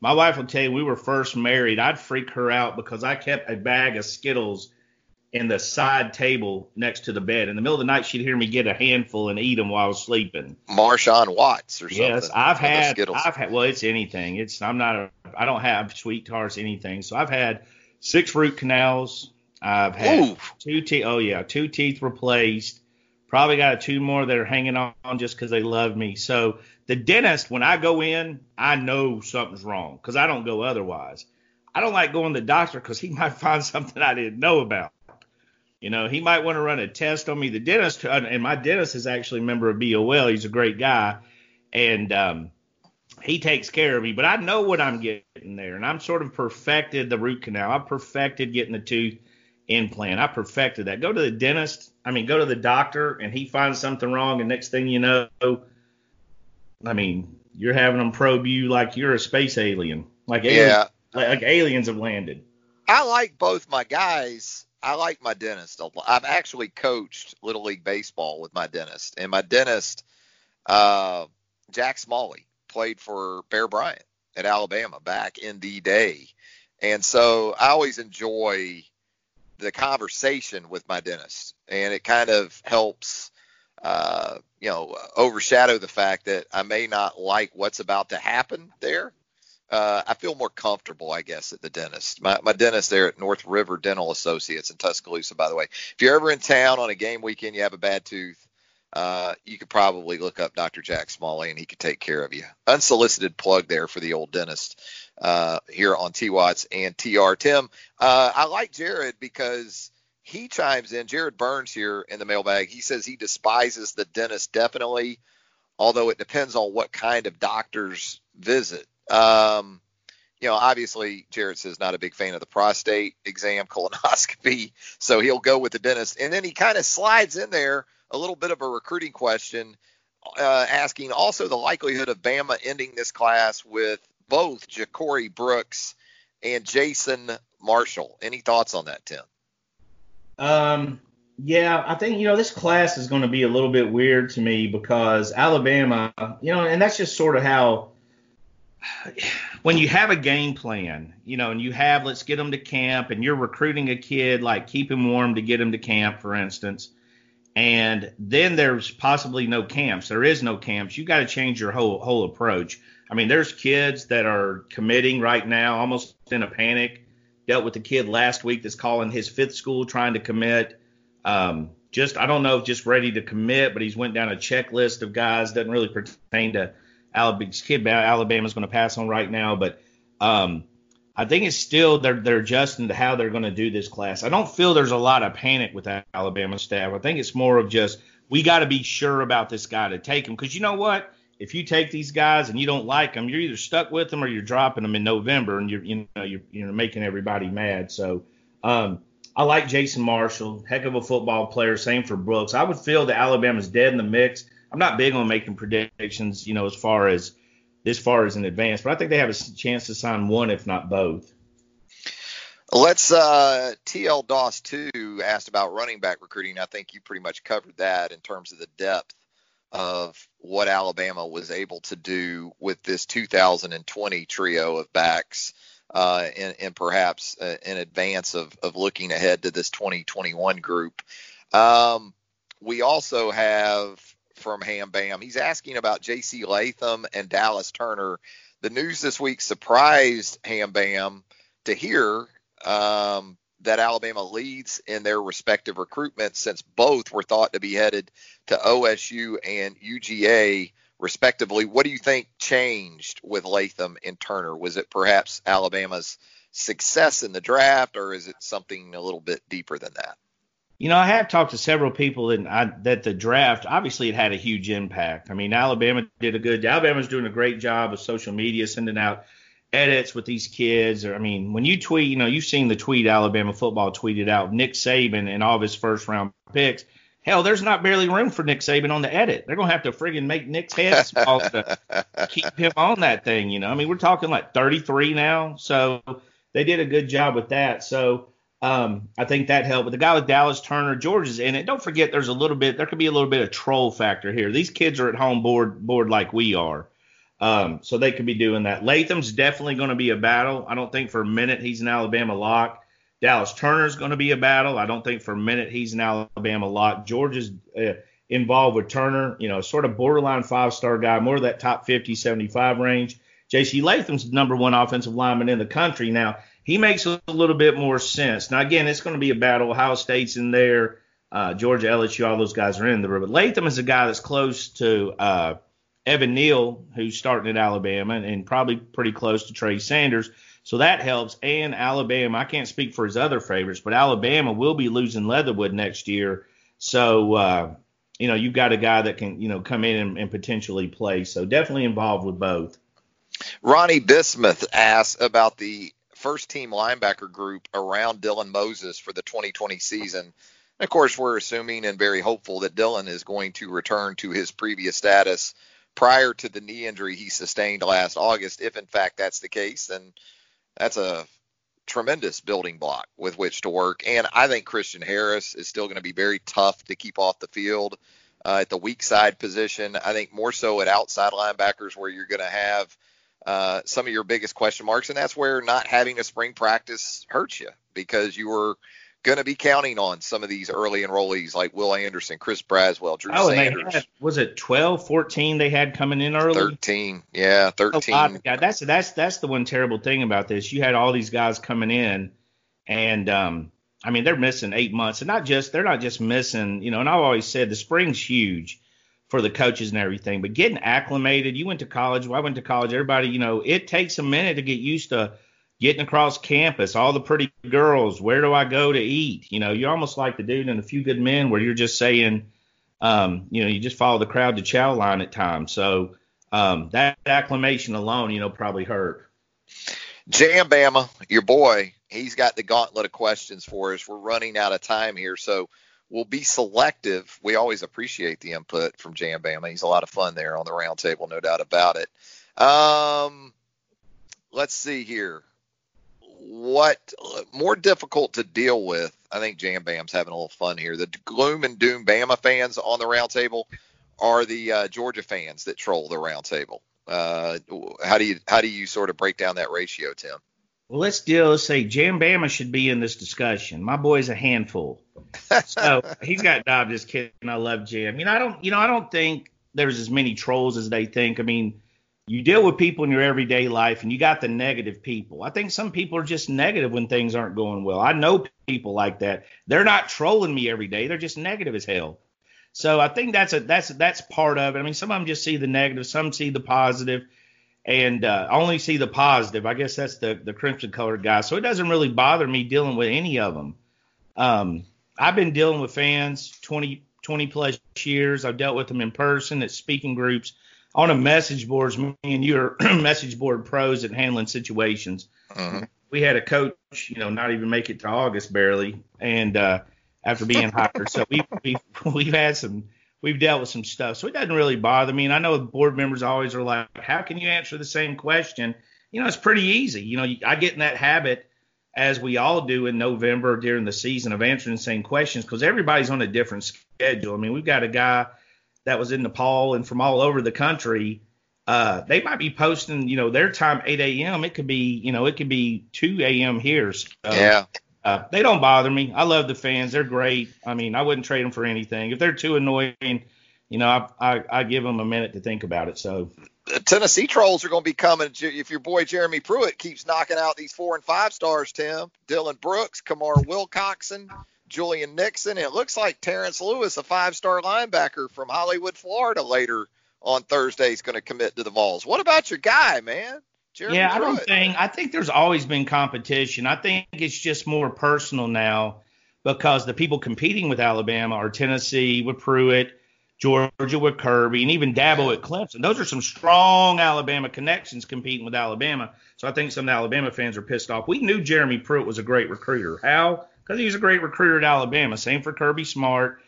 my wife will tell you we were first married. I'd freak her out because I kept a bag of Skittles in the side table next to the bed. In the middle of the night, she'd hear me get a handful and eat them while I was sleeping. Marshawn Watts or something. Yes, I've had. I've had. Well, it's anything. It's. I'm not. A, I don't have sweet tarts. Anything. So I've had six root canals. I've had Ooh. two teeth. Oh yeah, two teeth replaced. Probably got two more that are hanging on just because they love me. So the dentist, when I go in, I know something's wrong because I don't go otherwise. I don't like going to the doctor because he might find something I didn't know about. You know, he might want to run a test on me. The dentist, uh, and my dentist is actually a member of BOL. He's a great guy, and um, he takes care of me. But I know what I'm getting there, and I'm sort of perfected the root canal. I perfected getting the tooth implant. I perfected that. Go to the dentist. I mean, go to the doctor, and he finds something wrong, and next thing you know, I mean, you're having them probe you like you're a space alien, like aliens, yeah, like, like aliens have landed. I like both my guys. I like my dentist. I've actually coached little league baseball with my dentist, and my dentist, uh, Jack Smalley, played for Bear Bryant at Alabama back in the day, and so I always enjoy the conversation with my dentist, and it kind of helps uh, you know, overshadow the fact that I may not like what's about to happen there. Uh, I feel more comfortable, I guess, at the dentist. My, my dentist there at North River Dental Associates in Tuscaloosa, by the way. If you're ever in town on a game weekend, you have a bad tooth, uh, you could probably look up Dr. Jack Smalley and he could take care of you. Unsolicited plug there for the old dentist uh, here on T Watts and TR. Tim, uh, I like Jared because he chimes in. Jared Burns here in the mailbag. He says he despises the dentist definitely, although it depends on what kind of doctor's visit. Um, you know, obviously Jared is not a big fan of the prostate exam colonoscopy, so he'll go with the dentist. And then he kind of slides in there a little bit of a recruiting question uh, asking also the likelihood of Bama ending this class with both Ja'Cory Brooks and Jason Marshall. Any thoughts on that, Tim? Um, yeah, I think you know this class is going to be a little bit weird to me because Alabama, you know, and that's just sort of how when you have a game plan, you know, and you have let's get them to camp, and you're recruiting a kid like keep him warm to get him to camp, for instance, and then there's possibly no camps. There is no camps. You got to change your whole whole approach. I mean, there's kids that are committing right now, almost in a panic. Dealt with a kid last week that's calling his fifth school trying to commit um, just I don't know if just ready to commit, but he's went down a checklist of guys doesn't really pertain to Alabama's kid. Alabama's going to pass on right now, but um, I think it's still they're they're adjusting to how they're going to do this class. I don't feel there's a lot of panic with Alabama staff. I think it's more of just we got to be sure about this guy to take him because you know what? If you take these guys and you don't like them, you're either stuck with them or you're dropping them in November and you're you know you're, you're making everybody mad. So um, I like Jason Marshall, heck of a football player. Same for Brooks. I would feel that Alabama's dead in the mix. I'm not big on making predictions, you know, as far as as far as in advance, but I think they have a chance to sign one, if not both. Let's uh, TL Doss two asked about running back recruiting. I think you pretty much covered that in terms of the depth of what Alabama was able to do with this 2020 trio of backs uh, and, and, perhaps uh, in advance of, of looking ahead to this 2021 group. Um, we also have from Ham Bam, he's asking about J.C. Latham and Dallas Turner. The news this week surprised Ham Bam to hear um, that Alabama leads in their respective recruitment since both were thought to be headed to OSU and UGA respectively. What do you think changed with Latham and Turner? Was it perhaps Alabama's success in the draft, or is it something a little bit deeper than that? You know, I have talked to several people that I, that the draft obviously it had a huge impact. I mean, Alabama did a good. Alabama's doing a great job of social media, sending out edits with these kids. Or I mean, when you tweet, you know, you've seen the tweet Alabama football tweeted out Nick Saban and all of his first round picks. Hell, there's not barely room for Nick Saban on the edit. They're gonna have to friggin' make Nick's head small to keep him on that thing. You know, I mean, we're talking like 33 now, so they did a good job with that. So um, I think that helped. But the guy with Dallas Turner, Georgia's in it. Don't forget, there's a little bit. There could be a little bit of troll factor here. These kids are at home board board like we are. Um, so they could be doing that. Latham's definitely going to be a battle. I don't think for a minute he's an Alabama lock. Dallas Turner's going to be a battle. I don't think for a minute he's an Alabama lock. Georgia's uh, involved with Turner, you know, sort of borderline five star guy, more of that top 50, 75 range. J.C. Latham's number one offensive lineman in the country. Now, he makes a little bit more sense. Now, again, it's going to be a battle. Ohio State's in there. Uh, Georgia, LSU, all those guys are in there. But Latham is a guy that's close to uh, Evan Neal, who's starting at Alabama, and probably pretty close to Trey Sanders. So that helps. And Alabama, I can't speak for his other favorites, but Alabama will be losing Leatherwood next year. So, uh, you know, you've got a guy that can, you know, come in and, and potentially play. So definitely involved with both. Ronnie Bismuth asks about the first team linebacker group around Dylan Moses for the 2020 season. And of course, we're assuming and very hopeful that Dylan is going to return to his previous status prior to the knee injury he sustained last August. If in fact that's the case, then that's a tremendous building block with which to work. And I think Christian Harris is still going to be very tough to keep off the field uh, at the weak side position. I think more so at outside linebackers where you're going to have uh, some of your biggest question marks, and that's where not having a spring practice hurts you because you were going to be counting on some of these early enrollees like Will Anderson, Chris Braswell, Drew oh, Sanders. Had, was it 12, 14 they had coming in early? 13. Yeah, 13. Yeah, that's that's that's the one terrible thing about this. You had all these guys coming in and um I mean they're missing 8 months and not just they're not just missing, you know, and I've always said the spring's huge for the coaches and everything, but getting acclimated, you went to college, well, I went to college, everybody, you know, it takes a minute to get used to getting across campus, all the pretty girls, where do I go to eat? You know, you're almost like the dude in A Few Good Men where you're just saying, um, you know, you just follow the crowd to chow line at times. So um, that acclamation alone, you know, probably hurt. Jam Bama, your boy, he's got the gauntlet of questions for us. We're running out of time here, so We'll be selective. We always appreciate the input from Jam Bama. He's a lot of fun there on the roundtable, no doubt about it. Um, let's see here. What more difficult to deal with? I think Jam Bam's having a little fun here. The gloom and doom Bama fans on the roundtable are the uh, Georgia fans that troll the roundtable. Uh, how do you how do you sort of break down that ratio, Tim? Well, let's deal. Let's say Jam Bama should be in this discussion. My boy's a handful. so he's got. No, I'm just kidding. I love Jam. You know, I don't. You know, I don't think there's as many trolls as they think. I mean, you deal with people in your everyday life, and you got the negative people. I think some people are just negative when things aren't going well. I know people like that. They're not trolling me every day. They're just negative as hell. So I think that's a that's that's part of it. I mean, some of them just see the negative, some see the positive, and uh, only see the positive. I guess that's the the crimson colored guy. So it doesn't really bother me dealing with any of them. Um, I've been dealing with fans 20 20 plus years. I've dealt with them in person at speaking groups on a message boards. Me and you are message board pros at handling situations. Mm-hmm. We had a coach, you know, not even make it to August barely, and uh, after being hired. so we, we've we've had some we've dealt with some stuff. So it doesn't really bother me. And I know board members always are like, how can you answer the same question? You know, it's pretty easy. You know, I get in that habit as we all do in November during the season of answering the same questions because everybody's on a different schedule. I mean, we've got a guy that was in Nepal and from all over the country. Uh, they might be posting, you know, their time 8 a.m. It could be, you know, it could be 2 a.m. here. So, yeah. Uh, they don't bother me. I love the fans. They're great. I mean, I wouldn't trade them for anything. If they're too annoying, you know, I, I, I give them a minute to think about it. So the Tennessee trolls are going to be coming if your boy Jeremy Pruitt keeps knocking out these four and five stars. Tim Dylan Brooks, Kamar Wilcoxon, Julian Nixon. It looks like Terrence Lewis, a five-star linebacker from Hollywood, Florida, later on Thursday is going to commit to the Vols. What about your guy, man? Jeremy yeah, I don't think I think there's always been competition. I think it's just more personal now because the people competing with Alabama are Tennessee with Pruitt, Georgia with Kirby, and even Dabo at Clemson. Those are some strong Alabama connections competing with Alabama. So I think some Alabama fans are pissed off. We knew Jeremy Pruitt was a great recruiter. How? Because he was a great recruiter at Alabama. Same for Kirby Smart.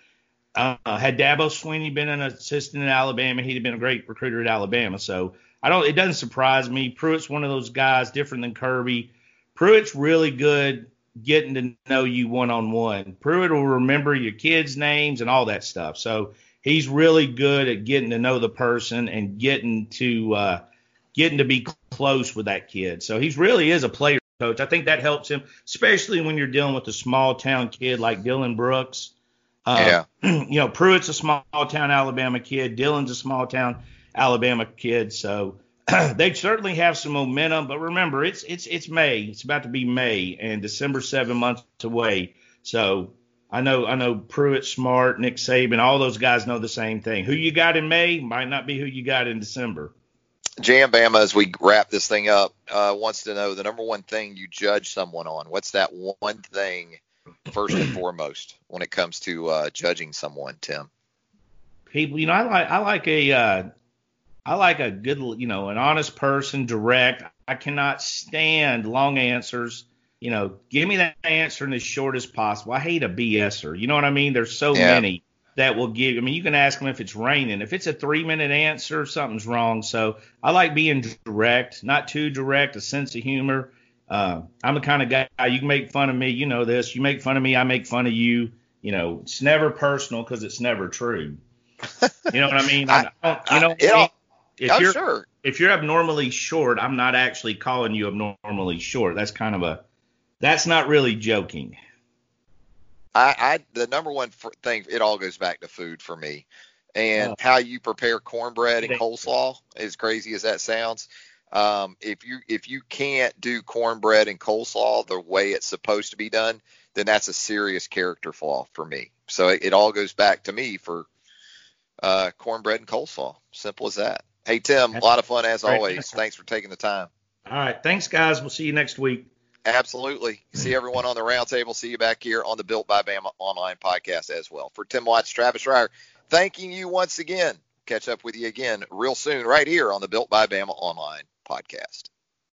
Uh, had Dabo Swinney been an assistant at Alabama, he'd have been a great recruiter at Alabama. So I don't. It doesn't surprise me. Pruitt's one of those guys different than Kirby. Pruitt's really good getting to know you one on one. Pruitt will remember your kids' names and all that stuff. So he's really good at getting to know the person and getting to uh, getting to be close with that kid. So he's really is a player coach. I think that helps him, especially when you're dealing with a small town kid like Dylan Brooks. Uh, yeah. You know, Pruitt's a small town Alabama kid. Dylan's a small town Alabama kids. So they certainly have some momentum. But remember, it's it's it's May. It's about to be May, and December seven months away. So I know I know Pruitt, Smart, Nick Saban, all those guys know the same thing. Who you got in May might not be who you got in December. Jam Bama, as we wrap this thing up, uh, wants to know the number one thing you judge someone on. What's that one thing, first and foremost, when it comes to uh, judging someone, Tim? People, you know, I like I like a uh, I like a good, you know, an honest person, direct. I cannot stand long answers. You know, give me that answer in as short as possible. I hate a BSer. You know what I mean? There's so yeah. many that will give. I mean, you can ask them if it's raining. If it's a three minute answer, something's wrong. So I like being direct, not too direct, a sense of humor. Uh, I'm the kind of guy you can make fun of me. You know this. You make fun of me, I make fun of you. You know, it's never personal because it's never true. You know what I mean? I, I you know, it, if oh, you're sure. if you're abnormally short, I'm not actually calling you abnormally short. That's kind of a that's not really joking. I, I the number one thing it all goes back to food for me, and oh. how you prepare cornbread and coleslaw. As crazy as that sounds, um, if you if you can't do cornbread and coleslaw the way it's supposed to be done, then that's a serious character flaw for me. So it, it all goes back to me for uh, cornbread and coleslaw. Simple as that. Hey, Tim, a lot of fun as always. Thanks for taking the time. All right. Thanks, guys. We'll see you next week. Absolutely. See everyone on the roundtable. See you back here on the Built by Bama online podcast as well. For Tim Watts, Travis Reier, thanking you once again. Catch up with you again real soon right here on the Built by Bama online podcast.